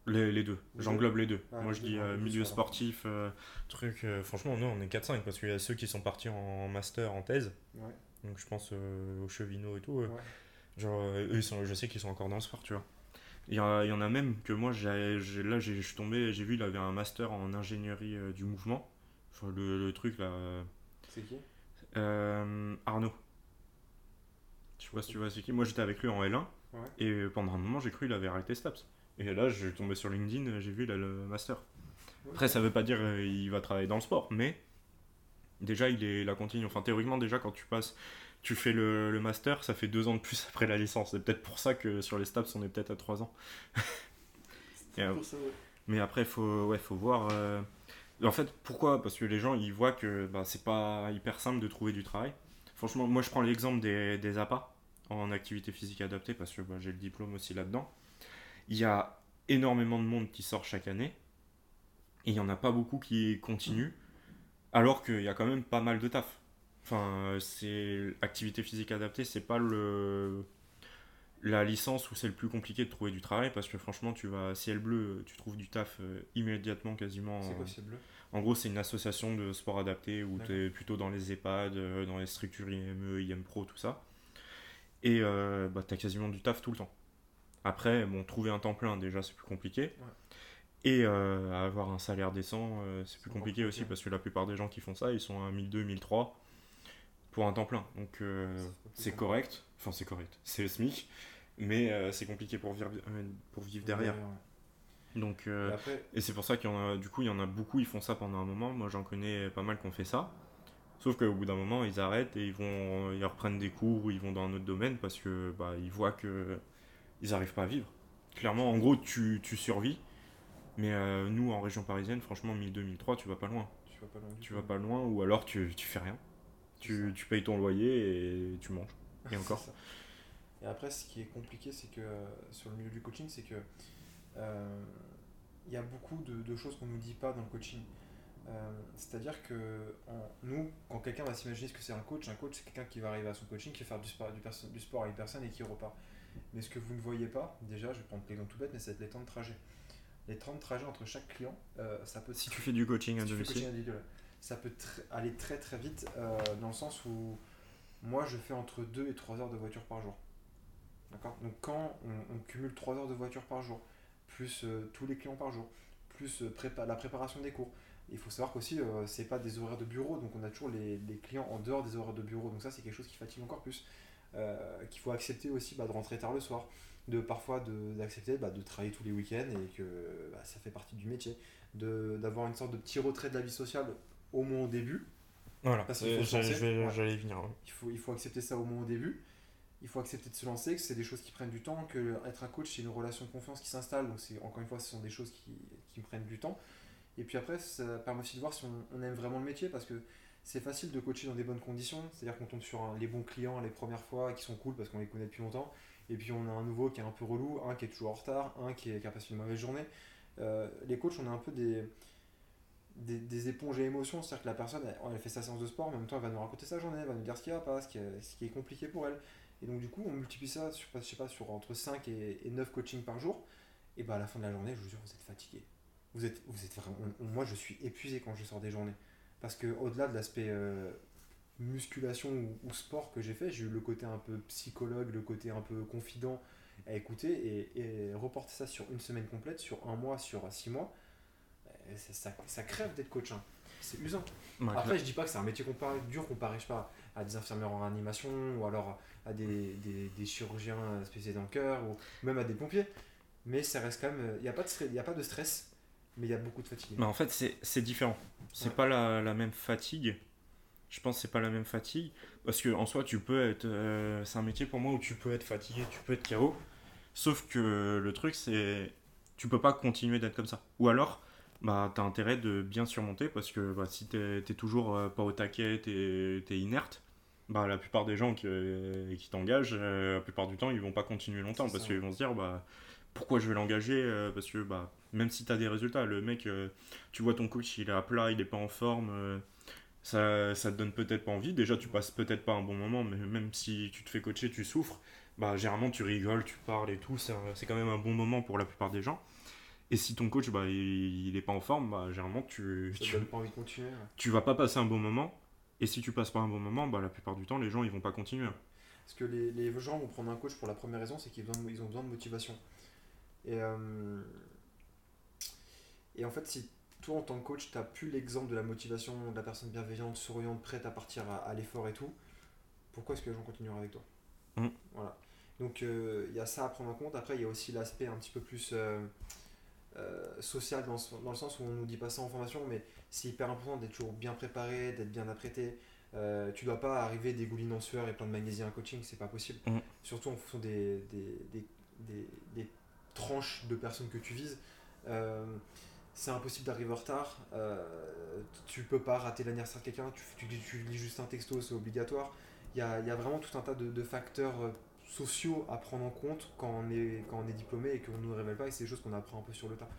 Speaker 2: Les, deux, j'englobe les deux. Moi je dis euh, milieu sportif, euh, truc. Euh, franchement, non, on est 4-5 parce qu'il y a ceux qui sont partis en master, en thèse. Donc je pense aux chevinots et tout. Genre, eux, sont, je sais qu'ils sont encore dans le sport, tu vois. Il y, y en a même que moi, j'ai, là, je suis tombé, j'ai vu, il avait un master en ingénierie du mouvement. Enfin, le, truc là.
Speaker 1: C'est qui?
Speaker 2: Arnaud. Je sais pas si tu vois c'est qui. Moi j'étais avec lui en L1. Et pendant un moment, j'ai cru qu'il avait arrêté STAPS. Et là, je suis tombé sur LinkedIn, j'ai vu a le master. Après, ça veut pas dire qu'il euh, va travailler dans le sport, mais déjà, il est la continue. Enfin, théoriquement, déjà, quand tu passes, tu fais le, master, ça fait deux ans de plus après la licence. C'est peut-être pour ça que sur les STAPS, on est peut-être à trois ans. Euh, mais après, il faut, ouais, faut voir. Euh, En fait, pourquoi? Parce que les gens, ils voient que bah, c'est pas hyper simple de trouver du travail. Franchement, moi, je prends l'exemple des, des APA en activité physique adaptée, parce que bah, j'ai le diplôme aussi là-dedans. Il y a énormément de monde qui sort chaque année, et il n'y en a pas beaucoup qui continuent, alors qu'il y a quand même pas mal de taf. Enfin, c'est activité physique adaptée, c'est pas le la licence où c'est le plus compliqué de trouver du travail parce que franchement tu vas ciel bleu tu trouves du taf euh, immédiatement quasiment
Speaker 1: c'est quoi ciel bleu?
Speaker 2: en gros c'est une association de sport adapté où tu es plutôt dans les EHPAD euh, dans les structures IME IM Pro tout ça. Et euh, bah, tu as quasiment du taf tout le temps après bon trouver un temps plein déjà c'est plus compliqué et avoir un salaire décent c'est plus compliqué, aussi parce que la plupart des gens qui font ça ils sont à 1200 1300 pour un temps plein donc c'est correct Enfin, c'est correct. C'est le SMIC, mais euh, c'est compliqué pour vivre, euh, pour vivre derrière. Donc, euh, et, c'est pour ça qu'il y en a, du coup, il y en a beaucoup, ils font ça pendant un moment. Moi, j'en connais pas mal qui ont fait ça. Sauf qu'au bout d'un moment, ils arrêtent et ils vont, ils reprennent des cours ou ils vont dans un autre domaine parce que bah, ils voient que ils n'arrivent pas à vivre. Clairement, en gros, tu, tu survis. Mais nous, en région parisienne, franchement, 1002-1003, tu vas pas loin. Tu vas pas loin. Tu vas pas loin ou alors tu, tu fais rien. Tu, tu, payes ton loyer et tu manges. Et encore.
Speaker 1: et après, ce qui est compliqué, c'est que euh, sur le milieu du coaching, c'est que euh, il y a beaucoup de, choses qu'on ne nous dit pas dans le coaching. Euh, c'est-à-dire que nous, quand quelqu'un va s'imaginer ce que c'est un coach, un coach c'est quelqu'un qui va arriver à son coaching, qui va faire du sport, du, du sport avec personne et qui repart. Mais ce que vous ne voyez pas, déjà, je vais prendre l'exemple tout bête, mais c'est les temps de trajet. Les temps de trajet entre chaque client, ça peut.
Speaker 2: Si tu fais du coaching domicile.
Speaker 1: Ça peut aller très très vite dans le sens où moi, je fais entre 2 et 3 heures de voiture par jour. D'accord? Donc, quand on, cumule 3 heures de voiture par jour, plus euh, tous les clients par jour, plus euh, la préparation des cours, il faut savoir qu'aussi, euh, c'est pas des horaires de bureau, donc on a toujours les, clients en dehors des horaires de bureau. Donc, ça, c'est quelque chose qui fatigue encore plus. Qu'il faut accepter aussi bah, de rentrer tard le soir, de parfois d'accepter de, bah, de travailler tous les week-ends et que bah, ça fait partie du métier, d'avoir une sorte de petit retrait de la vie sociale au moins au début,
Speaker 2: voilà, j'allais venir.
Speaker 1: Il, faut, il faut accepter ça au moins au début. Il faut accepter de se lancer, que c'est des choses qui prennent du temps, que être un coach, c'est une relation de confiance qui s'installe. Donc, encore une fois, ce sont des choses qui, qui prennent du temps. Et puis après, ça permet aussi de voir si on, aime vraiment le métier parce que c'est facile de coacher dans des bonnes conditions. C'est-à-dire qu'on tombe sur les bons clients les premières fois qui sont cool parce qu'on les connaît depuis longtemps. Et puis on a un nouveau qui est un peu relou, un qui est toujours en retard, un qui, est, qui a passé une mauvaise journée. Euh, les coachs, on a un peu des, des, éponges à émotions, c'est-à-dire que la personne, elle, fait sa séance de sport, en même temps, elle va nous raconter sa journée, elle va nous dire ce qui va pas, ce qui, est, ce qui est compliqué pour elle. Et donc, du coup, on multiplie ça sur, je sais pas, sur entre 5 et, 9 coachings par jour. Et bah, à la fin de la journée, je vous jure, vous êtes fatigué. Vous êtes, vous êtes vraiment, moi, je suis épuisé quand je sors des journées. Parce que au-delà de l'aspect euh, musculation ou, sport que j'ai fait, j'ai eu le côté un peu psychologue, le côté un peu confident à écouter et, et reporter ça sur une semaine complète, sur un mois, sur six mois ça, ça, crève d'être coach. Hein. C'est usant. Après, je dis pas que c'est un métier comparé, dur comparé je sais pas, à des infirmières en réanimation ou alors à des, des, des chirurgiens spécialisés dans le cœur ou même à des pompiers. Mais ça reste quand même. Il n'y a, pas de a pas de stress, mais il y a beaucoup de fatigue.
Speaker 2: Mais en fait, c'est différent. C'est pas la, la, même fatigue. Je pense que c'est pas la même fatigue. Parce que en soi, tu peux être. Euh, c'est un métier pour moi où tu peux être fatigué, tu peux être KO. Sauf que le truc, c'est. Tu peux pas continuer d'être comme ça. Ou alors bah, tu as intérêt de bien surmonter parce que bah, si tu n'es toujours euh, pas au taquet, tu es, inerte, bah, la plupart des gens qui, euh, qui t'engagent, euh, la plupart du temps, ils vont pas continuer longtemps parce qu'ils vont se dire bah, pourquoi je vais l'engager Parce que bah, même si tu as des résultats, le mec, tu vois ton coach, il est à plat, il est pas en forme. ça, ça te donne peut-être pas envie. Déjà, tu passes peut-être pas un bon moment, mais même si tu te fais coacher, tu souffres. Bah, généralement, tu rigoles, tu parles et tout. C'est quand même un bon moment pour la plupart des gens. Et si ton coach, bah, il n'est pas en forme, bah, généralement, tu,
Speaker 1: tu, pas envie de continuer,
Speaker 2: tu vas pas passer un bon moment. Et si tu passes pas un bon moment, bah, la plupart du temps, les gens, ils vont pas continuer.
Speaker 1: Parce que les, les gens vont prendre un coach pour la première raison, c'est qu'ils ont, ils ont besoin de motivation. Et, euh, et en fait, si toi, en tant que coach, tu n'as plus l'exemple de la motivation, de la personne bienveillante, souriante, prête à partir à, l'effort et tout, pourquoi est-ce que les gens continueront avec toi? Mmh. Voilà. Donc, euh, il y a ça à prendre en compte. Après, il y a aussi l'aspect un petit peu plus... Euh, social dans, dans, le sens où on nous dit pas ça en formation, mais c'est hyper important d'être toujours bien préparé, d'être bien apprêté. Euh, tu dois pas arriver dégoulinant en sueur et plein de magnésie en coaching, c'est pas possible. Mm. Surtout en fonction des, des, des, des, tranches de personnes que tu vises. Euh, c'est impossible d'arriver en retard, euh, tu peux pas rater l'anniversaire de quelqu'un, tu, lis juste un texto, c'est obligatoire. Il y a, vraiment tout un tas de, facteurs euh, sociaux à prendre en compte quand on est, diplômé et qu'on ne nous révèle pas, et c'est des choses qu'on apprend un peu sur le tas.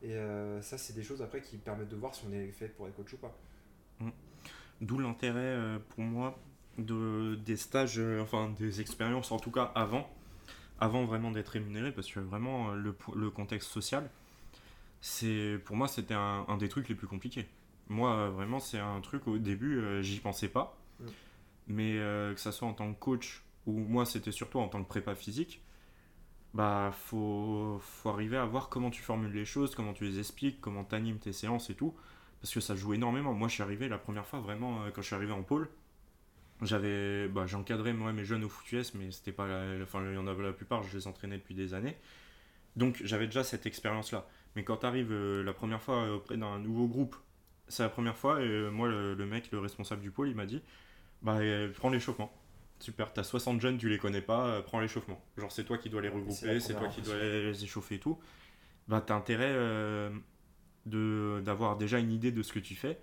Speaker 1: Et ça, c'est des choses après qui permettent de voir si on est fait pour être coach ou pas.
Speaker 2: Mmh. D'où l'intérêt pour moi de, des stages, enfin des expériences en tout cas avant, avant vraiment d'être rémunéré, parce que vraiment le, le contexte social, c'est pour moi c'était un, un, des trucs les plus compliqués. Moi vraiment c'est un truc au début euh, j'y pensais pas, mm. mais euh, que ça soit en tant que coach ou moi c'était surtout en tant que prépa physique, bah faut, faut arriver à voir comment tu formules les choses, comment tu les expliques, comment tu animes tes séances et tout, parce que ça joue énormément. Moi je suis arrivé la première fois vraiment euh, quand je suis arrivé en pôle, j'avais bah, j'encadrais moi mes jeunes au footus mais c'était pas enfin il y en avait la plupart je les entraînais depuis des années donc j'avais déjà cette expérience là mais quand tu arrives euh, la première fois euh, auprès d'un nouveau groupe, c'est la première fois, et euh, moi, le, mec, le responsable du pôle, il m'a dit bah, prends l'échauffement. Super, t'as 60 jeunes, tu les connais pas, prends l'échauffement. Genre, c'est toi qui dois les regrouper, c'est toi qui dois les échauffer et tout. Bah, t'as intérêt de d'avoir déjà une idée de ce que tu fais.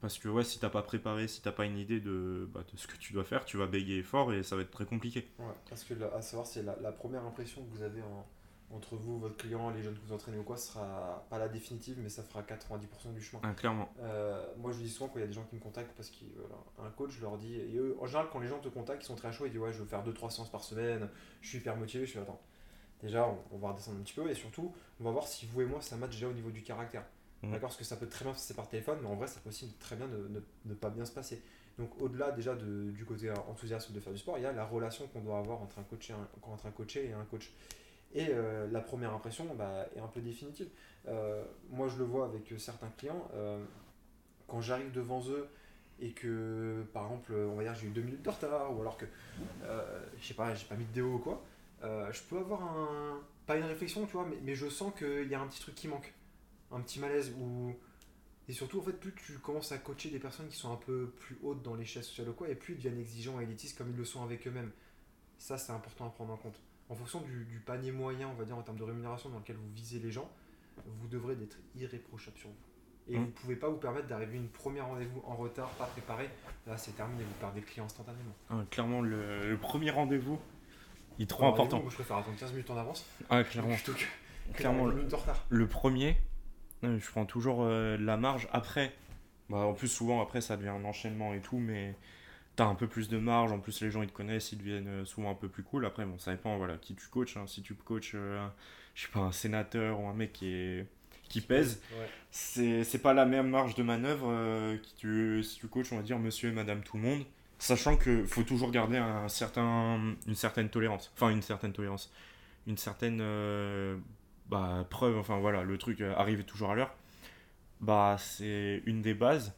Speaker 2: Parce que ouais, si t'as pas préparé, si t'as pas une idée de, bah, de, ce que tu dois faire, tu vas bégayer fort et ça va être très compliqué.
Speaker 1: Ouais, parce que à savoir, c'est la, la, première impression que vous avez en, entre vous, votre client, les jeunes que vous entraînez ou quoi, ce sera pas la définitive, mais ça fera 90% du chemin.
Speaker 2: Ah, clairement.
Speaker 1: Euh, moi, je dis souvent quand il y a des gens qui me contactent parce qu'un coach, je leur dis, et eux, en général, quand les gens te contactent, ils sont très chauds, ils disent ouais, je veux faire 2-3 séances par semaine, je suis hyper motivé, je suis attends. Déjà, on, va redescendre un petit peu et surtout, on va voir si vous et moi ça match déjà au niveau du caractère. Mmh. D'accord Parce que ça peut très bien se passer par téléphone, mais en vrai, ça peut aussi très bien ne, pas bien se passer. Donc, au-delà déjà de, du côté enthousiaste de faire du sport, il y a la relation qu'on doit avoir entre un, coach et un, entre un coaché et un coach. Et euh, la première impression bah, est un peu définitive. Euh, moi, je le vois avec certains clients. Euh, quand j'arrive devant eux et que, par exemple, on va dire j'ai eu deux minutes de retard ou alors que, je sais pas, j'ai pas mis de déo ou quoi, je peux avoir un. Pas une réflexion, tu vois, mais, mais je sens qu'il y a un petit truc qui manque. Un petit malaise ou. Et surtout, en fait, plus tu commences à coacher des personnes qui sont un peu plus hautes dans l'échelle sociale ou quoi, et plus ils deviennent exigeants et élitistes comme ils le sont avec eux-mêmes. Ça, c'est important à prendre en compte en fonction du, panier moyen, on va dire, en termes de rémunération dans lequel vous visez les gens, vous devrez être irréprochable sur vous. Et mmh. vous ne pouvez pas vous permettre d'arriver une première rendez-vous en retard, pas préparé. Là, c'est terminé, vous perdez le client instantanément.
Speaker 2: Ah, clairement, le, premier rendez-vous, il est trop important.
Speaker 1: Moi, je préfère attendre 15 minutes en avance.
Speaker 2: Ah, clairement. clairement, le, le premier, je prends toujours euh, la marge. Après, bah, en plus, souvent, après, ça devient un enchaînement et tout, mais t'as un peu plus de marge, en plus les gens ils te connaissent, ils deviennent euh, souvent un peu plus cool. Après, bon, ça dépend voilà, qui tu coaches. Hein. Si tu coaches, euh, je sais pas, un sénateur ou un mec qui, est, qui pèse, c'est pas la même marge de manœuvre euh, qui tu, si tu coaches, on va dire monsieur et madame tout le monde. Sachant qu'il faut toujours garder un certain, une certaine tolérance. Enfin, une certaine tolérance. Une certaine bah, preuve, enfin voilà, le truc arrive toujours à l'heure. Bah, c'est une des bases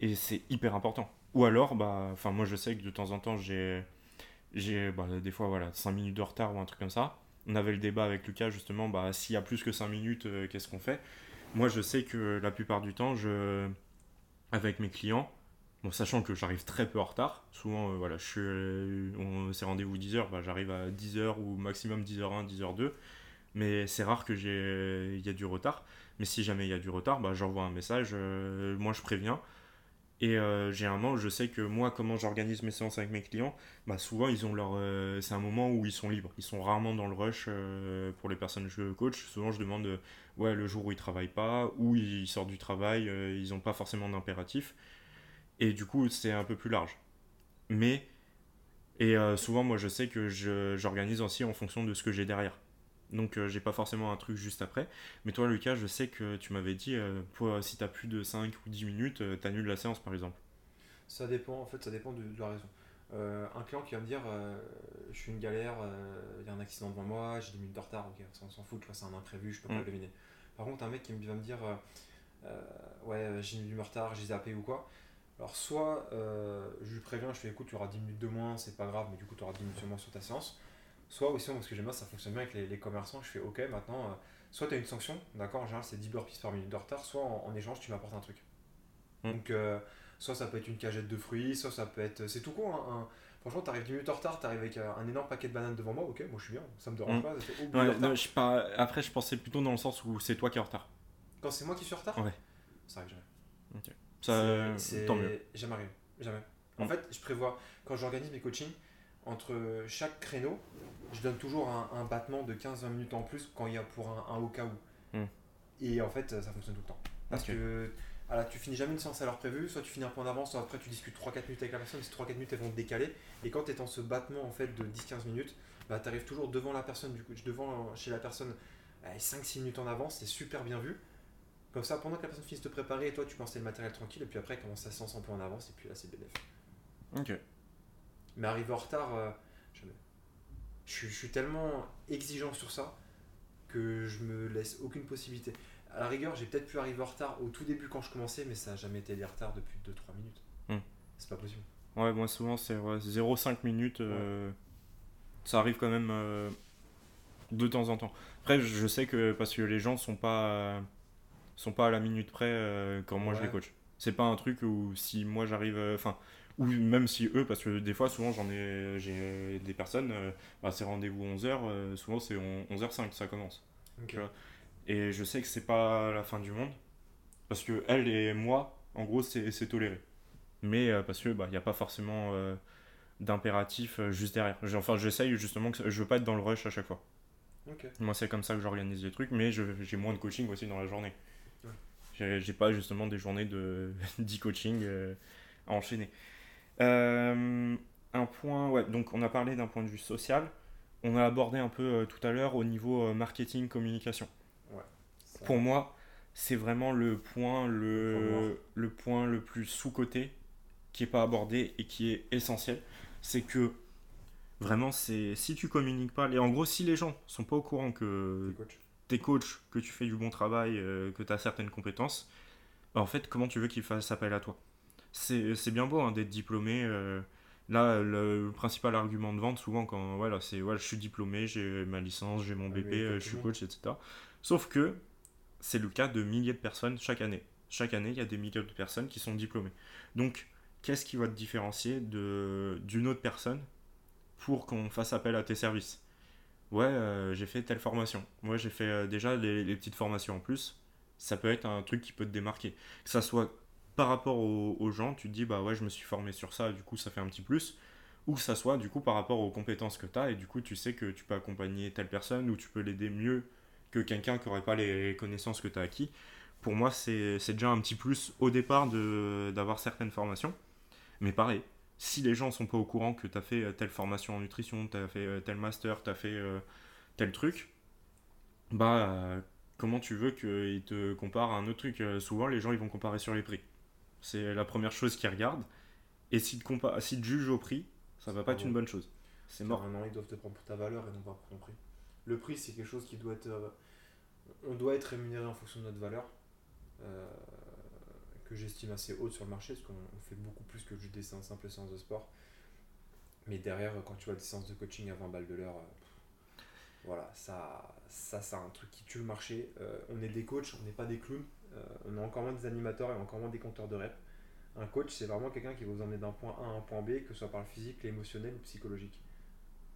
Speaker 2: et c'est hyper important ou alors, bah, moi je sais que de temps en temps j'ai, bah, des fois voilà 5 minutes de retard ou un truc comme ça. On avait le débat avec Lucas justement, bah, s'il y a plus que 5 minutes, euh, qu'est-ce qu'on fait? Moi je sais que la plupart du temps, je, avec mes clients, bon, sachant que j'arrive très peu en retard, souvent euh, voilà, je euh, on, c'est rendez-vous 10h, bah, j'arrive à 10h ou maximum 10h1, 10h2, mais c'est rare que j'ai, il y a du retard. Mais si jamais il y a du retard, bah, j'envoie un message, moi je préviens. Et euh, généralement, je sais que moi, comment j'organise mes séances avec mes clients, bah souvent, ils ont leur, euh, c'est un moment où ils sont libres. Ils sont rarement dans le rush euh, pour les personnes que je coach. Souvent, je demande ouais, le jour où ils travaillent pas, où ils sortent du travail, ils n'ont pas forcément d'impératif. Et du coup, c'est un peu plus large. Mais, et souvent, moi, je sais que j'organise aussi en fonction de ce que j'ai derrière. Donc euh, j'ai pas forcément un truc juste après. Mais toi Lucas, je sais que tu m'avais dit, euh, pour, euh, si t'as plus de 5 ou 10 minutes, t'annules la séance par exemple.
Speaker 1: Ça dépend, en fait, ça dépend de, la raison. un client qui va me dire, je suis une galère, il y a un accident devant moi, j'ai 10 minutes de retard, ok, on s'en fout, c'est un imprévu, je peux pas mm. le deviner. Par contre, un mec qui va me dire, ouais, j'ai mis du retard, j'ai zappé ou quoi. Alors soit je lui préviens, je fais écoute, tu auras 10 minutes de moins, c'est pas grave, mais du coup tu auras 10 minutes de moins sur ta séance Soit aussi, parce que j'aime bien, ça fonctionne bien avec les, commerçants, je fais ok, maintenant, euh, soit tu as une sanction, d'accord, en général c'est 10 burpees par minute de retard, soit en, échange tu m'apportes un truc. Hmm. Donc, euh, soit ça peut être une cagette de fruits, soit ça peut être. C'est tout con, hein, Franchement, t'arrives 10 minutes en retard, t'arrives avec euh, un énorme paquet de bananes devant moi, ok, moi je suis bien, ça me dérange
Speaker 2: hmm. pas. je. Après, je pensais plutôt dans le sens où c'est toi qui es en retard.
Speaker 1: Quand c'est moi qui suis en retard?
Speaker 2: Ouais.
Speaker 1: Ça arrive jamais.
Speaker 2: Ok. Ça, tant mieux.
Speaker 1: Jamais arrivé. Jamais. En
Speaker 2: Mm.
Speaker 1: fait, je prévois, quand j'organise mes coachings, entre chaque créneau, je donne toujours un, un battement de 15-20 minutes en plus quand il y a pour un, un au cas où.
Speaker 2: Mm.
Speaker 1: Et en fait, ça fonctionne tout le temps. Parce
Speaker 2: Ok.
Speaker 1: que voilà, tu finis jamais une séance à l'heure prévue, soit tu finis un peu en avance, soit après tu discutes 3-4 minutes avec la personne, ces 3-4 minutes elles vont te décaler. Et quand tu es dans ce battement en fait de 10-15 minutes, bah, tu arrives toujours devant la personne du coach, devant chez la personne 5-6 minutes en avance, c'est super bien vu. Comme ça, pendant que la personne finisse de te préparer, toi tu lances le matériel tranquille, et puis après, commence à se lancer un peu en avance, et puis là c'est bénéfique.
Speaker 2: Ok.
Speaker 1: Mais arriver en retard, euh, jamais. Je, suis- je suis tellement exigeant sur ça que je me laisse aucune possibilité. À la rigueur, j'ai peut-être pu arriver en retard au tout début quand je commençais, mais ça n'a jamais été des retards depuis 2-3 minutes.
Speaker 2: Hmm.
Speaker 1: C'est pas possible.
Speaker 2: Ouais, moi souvent c'est ouais, 0,5 minutes. euh, Ça arrive quand même euh, de temps en temps. Après, je sais que parce que les gens sont pas sont pas à la minute près quand moi je les coach. C'est pas un truc où si moi j'arrive, enfin, ou même si eux, parce que des fois souvent j'en ai, j'ai des personnes, euh, bah, c'est rendez-vous 11h, souvent c'est 11h05 ça commence. Et je sais que c'est pas la fin du monde. Parce que elle et moi, en gros, c'est c'est toléré. Mais euh, parce que bah, y a pas forcément euh, d'impératif euh, juste derrière. Enfin, j'essaye justement que je veux pas être dans le rush à chaque fois. Moi, c'est comme ça que j'organise les trucs, mais j'ai moins de coaching aussi dans la journée.
Speaker 1: Ouais.
Speaker 2: J'ai pas justement des journées de 10 coaching euh, à enchaîner. Euh, un point, ouais, donc on a parlé d'un point de vue social. On a abordé un peu euh, tout à l'heure au niveau euh, marketing, communication.
Speaker 1: Ça-
Speaker 2: Pour moi, c'est vraiment le point
Speaker 1: Le
Speaker 2: le, point le plus sous-coté qui est pas abordé et qui est essentiel. C'est que vraiment, c'est si tu communiques pas, et en gros, si les gens sont pas au courant que
Speaker 1: T'es coach.
Speaker 2: coach, que tu fais du bon travail, euh, que tu as certaines compétences, bah, en fait, comment tu veux qu'ils fassent appel à toi? C'est bien beau hein, d'être diplômé. euh, là, le, le principal argument de vente, souvent, quand voilà, c'est voilà, je suis diplômé, j'ai ma licence, j'ai mon
Speaker 1: Ah,
Speaker 2: BP, euh, je suis coach, etc. Sauf que c'est le cas de milliers de personnes chaque année. Chaque année, il y a des milliers de personnes qui sont diplômées. Donc, qu'est-ce qui va te différencier d'une autre personne pour qu'on fasse appel à tes services? Ouais, euh, j'ai fait telle formation. Moi, j'ai fait euh, déjà les, les petites formations en plus. Ça peut être un truc qui peut te démarquer. Que ça soit par rapport aux, gens, tu te dis, bah ouais, je me suis formé sur ça, du coup, ça fait un petit plus. Ou que ça soit, du coup, par rapport aux compétences que tu as, et du coup, tu sais que tu peux accompagner telle personne, ou tu peux l'aider mieux que quelqu'un qui n'aurait pas les connaissances que tu as acquis. Pour moi, c'est déjà un petit plus au départ d'avoir certaines formations. Mais pareil, si les gens sont pas au courant que tu as fait euh, telle formation en nutrition, tu as fait euh, tel master, tu as fait euh, tel truc, bah comment tu veux qu'ils te comparent à un autre truc? Souvent, les gens ils vont comparer sur les prix. C'est la première chose qu'ils regardent. Et s'ils te, compa- s'ils te jugent au prix, ça va pas être une bonne chose. C'est mort.
Speaker 1: Carrément, ils doivent te prendre pour ta valeur et non pas pour ton prix. Le prix, c'est quelque chose qui doit être. euh, on doit être rémunéré en fonction de notre valeur, euh, que j'estime assez haute sur le marché, parce qu'on on fait beaucoup plus que juste des sé- simples séances de sport. Mais derrière, quand tu vois des séances de coaching à 20 balles de l'heure, euh, voilà, ça, ça c'est un truc qui tue le marché. Euh, on est des coachs, on n'est pas des clowns. Euh, on est encore moins des animateurs et encore moins des compteurs de reps. Un coach, c'est vraiment quelqu'un qui va vous emmener d'un point A à un point B, que ce soit par le physique, l'émotionnel ou psychologique.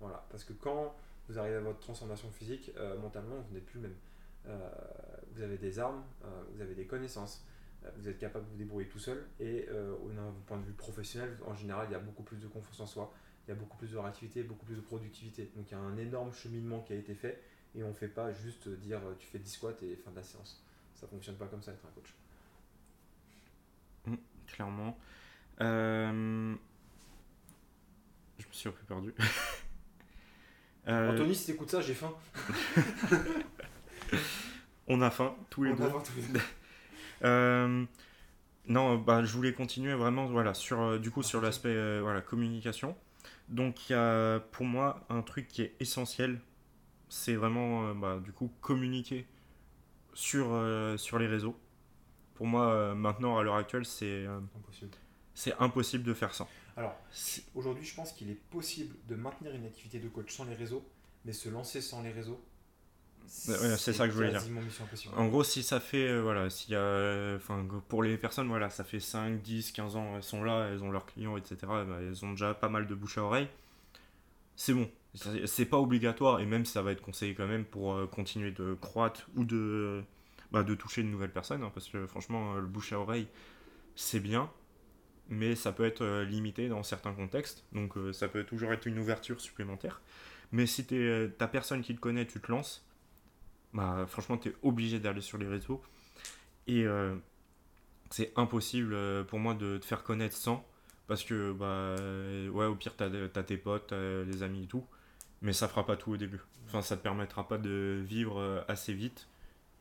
Speaker 1: Voilà, parce que quand vous arrivez à votre transformation physique, euh, mentalement, vous n'êtes plus le même. Euh, vous avez des armes, vous avez des connaissances, vous êtes capable de vous débrouiller tout seul, et d'un point de vue professionnel, en général, il y a beaucoup plus de confiance en soi, il y a beaucoup plus de réactivité, beaucoup plus de productivité. Donc il y a un énorme cheminement qui a été fait, et on ne fait pas juste dire tu fais 10 squats et fin de la séance. Ça fonctionne pas comme ça être un coach.
Speaker 2: clairement. Euh, Je me suis un peu perdu. Euh,
Speaker 1: Anthony, si t'écoutes ça, j'ai faim.
Speaker 2: On a faim, tous les
Speaker 1: On
Speaker 2: deux.
Speaker 1: a faim tous les deux.
Speaker 2: Euh, non, bah, je voulais continuer vraiment voilà, sur, euh, du coup, sur l'aspect voilà, communication. Donc, il y a pour moi un truc qui est essentiel, c'est vraiment bah, du coup communiquer sur, euh, sur les réseaux. Pour moi, euh, maintenant, à l'heure actuelle, c'est euh,
Speaker 1: Impossible.
Speaker 2: c'est impossible de faire ça.
Speaker 1: Alors, Aujourd'hui, je pense qu'il est possible de maintenir une activité de coach sans les réseaux, mais se lancer sans les réseaux,
Speaker 2: ouais, c'est ça que je voulais dire. En gros, si ça fait, voilà, s'il y a, enfin, pour les personnes, voilà, ça fait 5, 10, 15 ans, elles sont là, elles ont leurs clients, etc., bah, elles ont déjà pas mal de bouche à oreille, c'est bon. C'est pas obligatoire, et même ça va être conseillé quand même pour euh, continuer de croître ou de, bah, de toucher une nouvelle personne, hein, parce que franchement, le bouche à oreille, c'est bien, mais ça peut être limité dans certains contextes, donc ça peut toujours être une ouverture supplémentaire. Mais si tu ta personne qui te connaît, tu te lances, bah, franchement, tu es obligé d'aller sur les réseaux. Et c'est impossible pour moi de te faire connaître sans. Parce que, bah, ouais, au pire, tu as, tes potes, les amis et tout. Mais ça fera pas tout au début. Enfin, ça te permettra pas de vivre euh, assez vite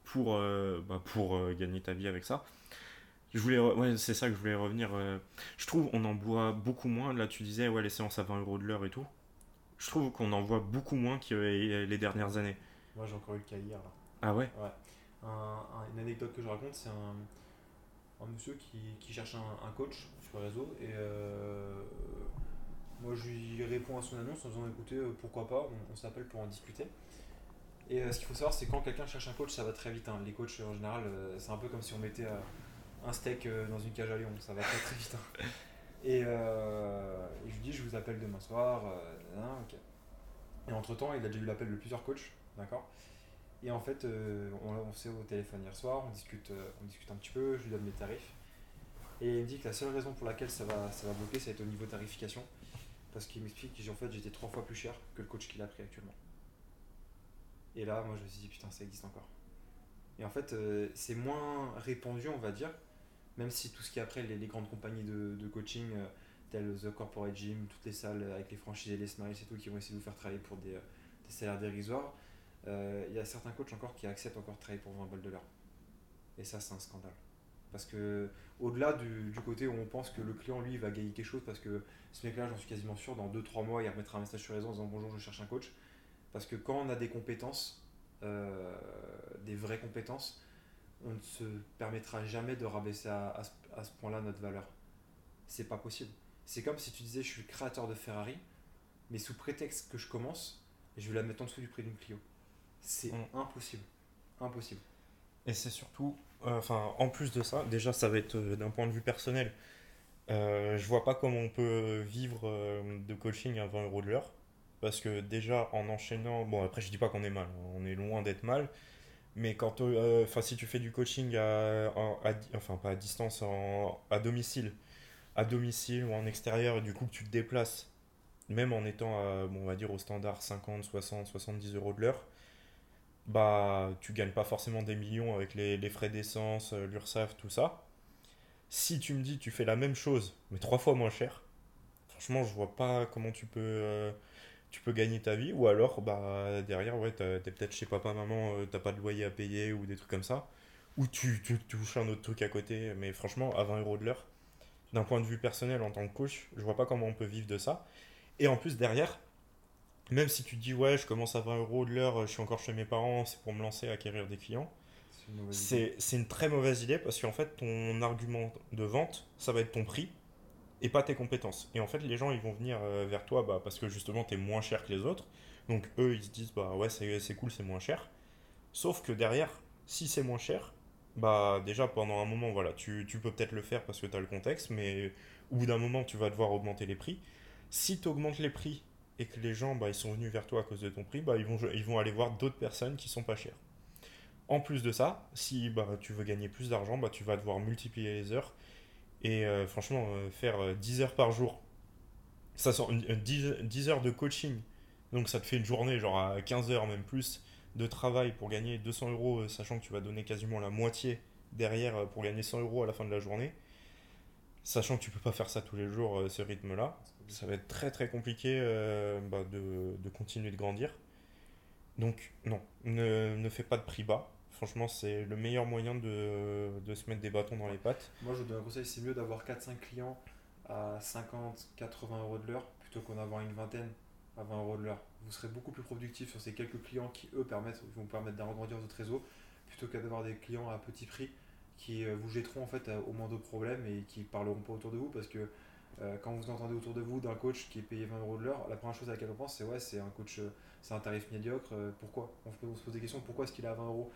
Speaker 2: pour, euh, bah, pour euh, gagner ta vie avec ça. Je voulais, ouais, c'est ça que je voulais revenir. je trouve on en boit beaucoup moins. Là, tu disais, ouais, les séances à 20 euros de l'heure et tout. Je trouve qu'on en voit beaucoup moins que les dernières années.
Speaker 1: Moi, j'ai encore eu le cas hier. Là.
Speaker 2: Ah ouais?
Speaker 1: Ouais. une anecdote que je raconte, c'est un, un monsieur qui, qui cherche un, un, coach sur le réseau et moi, je lui réponds à son annonce en disant écoutez, euh, pourquoi pas, on, s'appelle pour en discuter. Et euh, ce qu'il faut savoir, c'est quand quelqu'un cherche un coach, ça va très vite. Hein. Les coachs, en général, euh, c'est un peu comme si on mettait un steak dans une cage à lion, ça va très très vite. Hein. Et, je lui dis je vous appelle demain soir. Et entre temps, il a déjà eu l'appel de plusieurs coachs, d'accord Et en fait, on, on s'est au téléphone hier soir, on discute, on discute un petit peu, je lui donne mes tarifs. Et il me dit que la seule raison pour laquelle ça va, ça va bloquer, c'est au niveau tarification parce qu'il m'explique que fait j'étais trois fois plus cher que le coach qu'il a pris actuellement. Et là, moi je me suis dit putain, ça existe encore. Et en fait, euh, c'est moins répandu, on va dire, même si tout ce qui est après les, grandes compagnies de, coaching, euh, telles The Corporate Gym, toutes les salles avec les franchises et les smiles et tout, qui vont essayer de vous faire travailler pour des, euh, salaires dérisoires, il y a certains coachs encore qui acceptent encore de travailler pour 20 balles de l'heure. Et ça, c'est un scandale. Parce que au-delà du, côté où on pense que le client lui va gagner quelque chose parce que ce mec-là, j'en suis quasiment sûr, dans 2-3 mois, il remettra un message sur les en disant bonjour, je cherche un coach. Parce que quand on a des compétences, euh, des vraies compétences, on ne se permettra jamais de rabaisser à, ce, point-là notre valeur. C'est pas possible. C'est comme si tu disais je suis créateur de Ferrari, mais sous prétexte que je commence, je vais la mettre en dessous du prix d'une Clio. C'est mm. impossible. Impossible.
Speaker 2: Et c'est surtout, enfin, en plus de ça, déjà, ça va être euh, d'un point de vue personnel. Euh, je vois pas comment on peut vivre de coaching à 20 euros de l'heure. Parce que déjà, en enchaînant, bon, après, je dis pas qu'on est mal, on est loin d'être mal. Mais quand, enfin, si tu fais du coaching à, enfin, pas à distance, à domicile, à domicile ou en extérieur, du coup que tu te déplaces, même en étant, bon, on va dire au standard 50, 60, 70 euros de l'heure, bah tu gagnes pas forcément des millions avec les, frais d'essence, euh, l'URSSAF, tout ça. Si tu me dis tu fais la même chose, mais trois fois moins cher, franchement je vois pas comment tu peux, euh, tu peux gagner ta vie. Ou alors bah derrière ouais t'es peut-être chez papa maman, euh, t'as pas de loyer à payer ou des trucs comme ça. Ou tu, tu, touches un autre truc à côté, mais franchement à 20 euros de l'heure, d'un point de vue personnel en tant que coach, je vois pas comment on peut vivre de ça. Et en plus derrière, même si tu te dis ouais je commence à 20 euros de l'heure, je suis encore chez mes parents, c'est pour me lancer à acquérir des clients. C'est une, très mauvaise idée parce qu'en fait ton argument de vente ça va être ton prix et pas tes compétences. Et en fait les gens ils vont venir euh, vers toi bah, parce que justement tu es moins cher que les autres. Donc eux ils se disent bah ouais c'est cool c'est moins cher. Sauf que derrière si c'est moins cher bah déjà pendant un moment voilà tu, tu peux peut-être le faire parce que tu as le contexte mais au bout d'un moment tu vas devoir augmenter les prix. Si tu augmentes les prix et que les gens bah, ils sont venus vers toi à cause de ton prix, bah, ils, vont, aller voir d'autres personnes qui sont pas chères. En plus de ça, si bah, tu veux gagner plus d'argent, bah, tu vas devoir multiplier les heures. Et euh, franchement, euh, faire 10 euh, heures par jour, ça sent 10, 10, heures de coaching, donc ça te fait une journée, genre à 15 heures même plus, de travail pour gagner 200 euros, sachant que tu vas donner quasiment la moitié derrière pour gagner 100 euros à la fin de la journée. Sachant que tu peux pas faire ça tous les jours, ce rythme-là ça va être très très compliqué euh, bah, de, de, continuer de grandir. Donc non, ne, ne fais pas de prix bas. Franchement, c'est le meilleur moyen de, de, se mettre des bâtons dans les pattes.
Speaker 1: Moi, je vous donne un conseil, c'est mieux d'avoir 4-5 clients à 50, 80 euros de l'heure plutôt qu'en avoir une vingtaine à 20 euros de l'heure. Vous serez beaucoup plus productif sur ces quelques clients qui, eux, permettent, vont permettre d'agrandir votre réseau plutôt qu'à d'avoir des clients à petit prix qui euh, vous jetteront en fait au moins de problèmes et qui parleront pas autour de vous parce que euh, quand vous entendez autour de vous d'un coach qui est payé 20 euros de l'heure, la première chose à laquelle on pense, c'est ouais, c'est un coach, euh, c'est un tarif médiocre. Euh, pourquoi? On se poser des questions pourquoi est-ce qu'il est à 20 euros?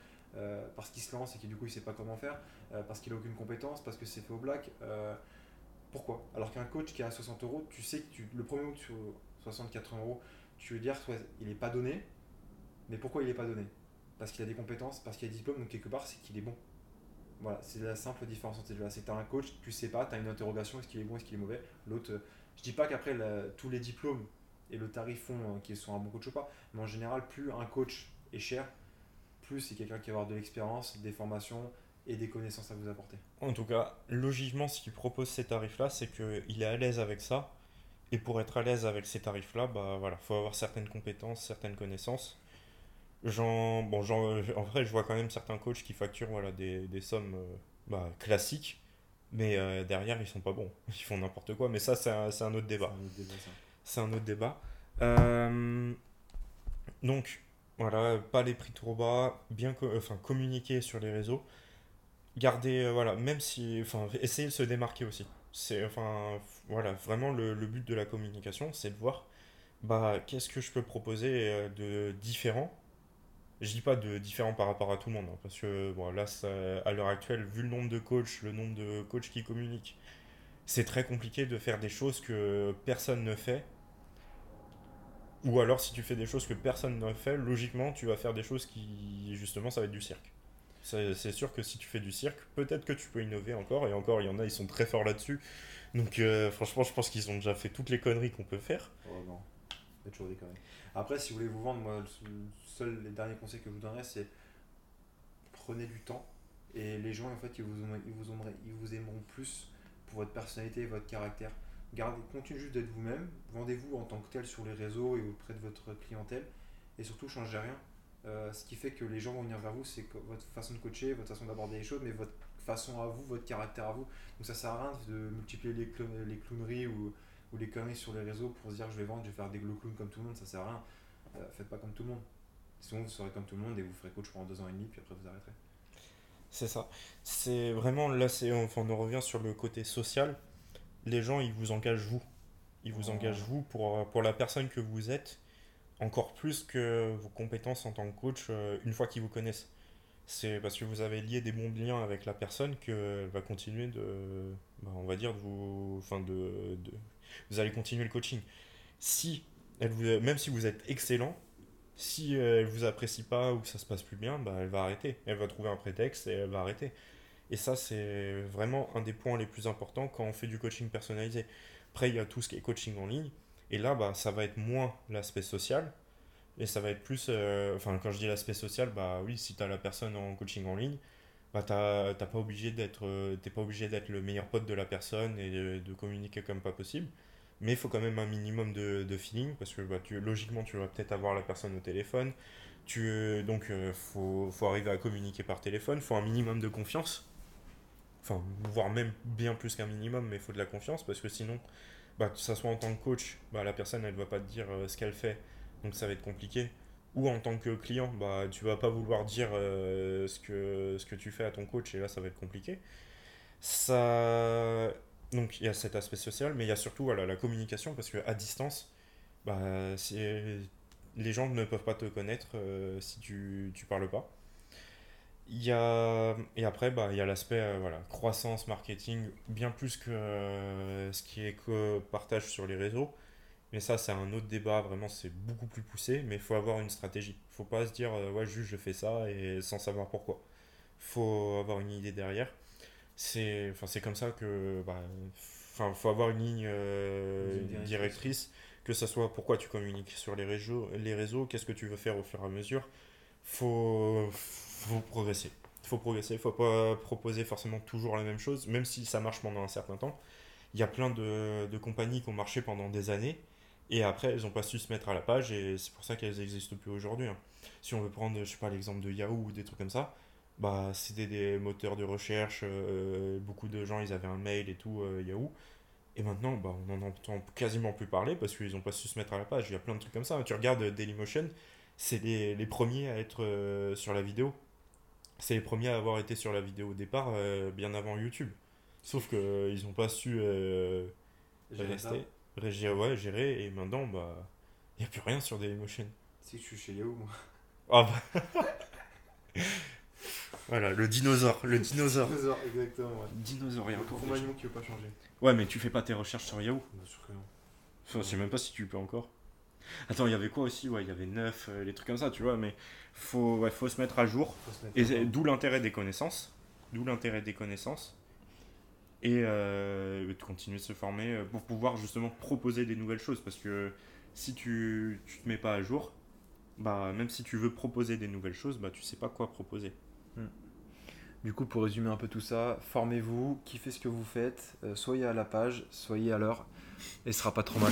Speaker 1: Parce qu'il se lance et que du coup il sait pas comment faire, parce qu'il a aucune compétence, parce que c'est fait au black. pourquoi? Alors qu'un coach qui est à 60 euros, tu sais que le premier mot sur 60-80 euros, tu veux dire il n'est pas donné, mais pourquoi il n'est pas donné? Parce qu'il a des compétences, parce qu'il a des diplômes, donc quelque part, c'est qu'il est bon. Voilà, c'est la simple différence entre ces deux-là. C'est que tu as un coach, tu sais pas, tu as une interrogation, est-ce qu'il est bon, est-ce qu'il est mauvais? L'autre, euh, je dis pas qu'après tous les diplômes et le tarif font euh, qu'ils sont un bon coach ou pas, mais en général, plus un coach est cher, plus c'est quelqu'un qui va avoir de l'expérience, des formations et des connaissances à vous apporter.
Speaker 2: En tout cas, logiquement, ce qu'il propose ces tarifs-là, c'est qu'il est à l'aise avec ça. Et pour être à l'aise avec ces tarifs-là, bah voilà, faut avoir certaines compétences, certaines connaissances. Bon, en vrai, je vois quand même certains coachs qui facturent voilà, des, des sommes euh, bah, classiques, mais euh, derrière, ils sont pas bons. Ils font n'importe quoi, mais ça, c'est un, un, autre débat. C'est un autre débat. Euh, donc, voilà, pas les prix trop bas, bien enfin, communiquer sur les réseaux. Garder, voilà, même si. Enfin, essayer de se démarquer aussi. C'est, enfin, voilà, vraiment le, le but de la communication, c'est de voir bah, qu'est-ce que je peux proposer de différent je dis pas de différent par rapport à tout le monde, hein, parce que bon, là, à l'heure actuelle, vu le nombre de coachs, le nombre de coachs qui communiquent, c'est très compliqué de faire des choses que personne ne fait. Ou alors, si tu fais des choses que personne ne fait, logiquement, tu vas faire des choses qui, justement, ça va être du cirque. C'est sûr que si tu fais du cirque, peut-être que tu peux innover encore, et encore, il y en a, ils sont très forts là-dessus. Donc, euh, franchement, je pense qu'ils ont déjà fait toutes les conneries qu'on peut faire.
Speaker 1: Oh non, c'est toujours des conneries. Après, si vous voulez vous vendre, moi, seul les derniers conseils que je vous donnerais, c'est prenez du temps et les gens en fait ils vous, ils vous, ils vous aimeront plus pour votre personnalité et votre caractère. Gardez, continuez juste d'être vous-même, vendez-vous en tant que tel sur les réseaux et auprès de votre clientèle et surtout changez rien. Euh, ce qui fait que les gens vont venir vers vous, c'est votre façon de coacher, votre façon d'aborder les choses, mais votre façon à vous, votre caractère à vous. Donc ça sert à rien de multiplier les clowneries ou, ou, les conneries sur les réseaux pour se dire je vais vendre, je vais faire des glow clowns comme tout le monde, ça sert à rien. Euh, faites pas comme tout le monde. Sinon, vous serez comme tout le monde et vous ferez coach pendant deux ans et demi, puis après vous arrêterez.
Speaker 2: C'est ça. C'est vraiment là, c'est enfin, on revient sur le côté social. Les gens, ils vous engagent vous. Ils vous oh. engagent vous pour, pour la personne que vous êtes, encore plus que vos compétences en tant que coach euh, une fois qu'ils vous connaissent. C'est parce que vous avez lié des bons liens avec la personne qu'elle va continuer de, bah, on va dire, de vous, enfin de, de, vous allez continuer le coaching. Si elle vous, même si vous êtes excellent, si euh, elle vous apprécie pas ou que ça se passe plus bien, bah, elle va arrêter. Elle va trouver un prétexte et elle va arrêter. Et ça, c'est vraiment un des points les plus importants quand on fait du coaching personnalisé. Après, il y a tout ce qui est coaching en ligne. Et là, bah, ça va être moins l'aspect social. Et ça va être plus. Euh, enfin, quand je dis l'aspect social, bah oui, si tu as la personne en coaching en ligne, bah, t'as pas obligé d'être euh, pas obligé d'être le meilleur pote de la personne et de, communiquer comme pas possible. Mais il faut quand même un minimum de, de feeling parce que bah, tu, logiquement tu vas peut-être avoir la personne au téléphone. Tu, donc il euh, faut, faut, arriver à communiquer par téléphone. Faut un minimum de confiance. Enfin voire même bien plus qu'un minimum mais il faut de la confiance parce que sinon bah, que ça soit en tant que coach bah, la personne elle va pas te dire euh, ce qu'elle fait. Donc ça va être compliqué ou en tant que client bah tu vas pas vouloir dire euh, ce, que, ce que tu fais à ton coach et là ça va être compliqué ça donc il y a cet aspect social, mais il y a surtout voilà, la communication, parce qu'à distance, bah, les gens ne peuvent pas te connaître euh, si tu ne parles pas. Il y a, et après, bah, il y a l'aspect euh, voilà, croissance, marketing, bien plus que ce qui est que partage sur les réseaux. Mais ça, c'est un autre débat, vraiment, c'est beaucoup plus poussé, mais il faut avoir une stratégie. Il faut pas se dire, ouais, juste je fais ça et sans savoir pourquoi. Il faut avoir une idée derrière. C'est comme ça que bah enfin faut avoir une ligne euh, directrice. que ce soit pourquoi tu communiques sur les réseaux les réseaux qu'est-ce que tu veux faire au fur et à mesure. Faut faut progresser. Faut progresser faut pas proposer forcément toujours la même chose même si ça marche pendant un certain temps. Il y a plein de, de compagnies qui ont marché pendant des années et après elles n'ont pas su se mettre à la page et c'est pour ça qu'elles n'existent plus aujourd'hui hein. si on veut prendre je sais pas l'exemple de Yahoo ou des trucs comme ça bah, c'était des moteurs de recherche, euh, beaucoup de gens ils avaient un mail et tout, euh, Yahoo. Et maintenant, bah, on n'en entend quasiment plus parler parce qu'ils n'ont pas su se mettre à la page. Il y a plein de trucs comme ça. Tu regardes Dailymotion, c'est les, les, premiers à être euh, sur la vidéo. C'est les premiers à avoir été sur la vidéo au départ, bien avant YouTube. Sauf qu'ils n'ont pas su rester, gérer, ouais, gérer, et maintenant, bah, il n'y a plus rien sur Dailymotion.
Speaker 1: Si je suis chez Yahoo, moi.
Speaker 2: Ah bah. Voilà, le dinosaure, le dinosaure.
Speaker 1: dinosaure, exactement. Ouais.
Speaker 2: Dinosaure,
Speaker 1: il y a encore compagnon qui veut pas changer.
Speaker 2: Ouais, mais tu fais pas tes recherches sur Yahoo?
Speaker 1: Bien sûr que non.
Speaker 2: Enfin, je sais même pas si tu peux encore. Attends, il y avait quoi aussi? Ouais, il y avait 9, les trucs comme ça, tu vois, mais faut, ouais, faut se mettre à jour. et d'où l'intérêt des connaissances. D'où l'intérêt des connaissances. Et de continuer de se former pour pouvoir justement proposer des nouvelles choses. Parce que si tu, tu te mets pas à jour, bah, même si tu veux proposer des nouvelles choses, bah, tu sais pas quoi proposer. Hmm.
Speaker 1: Du coup, pour résumer un peu tout ça, formez-vous, kiffez ce que vous faites, euh, soyez à la page, soyez à l'heure, et ce sera pas trop mal.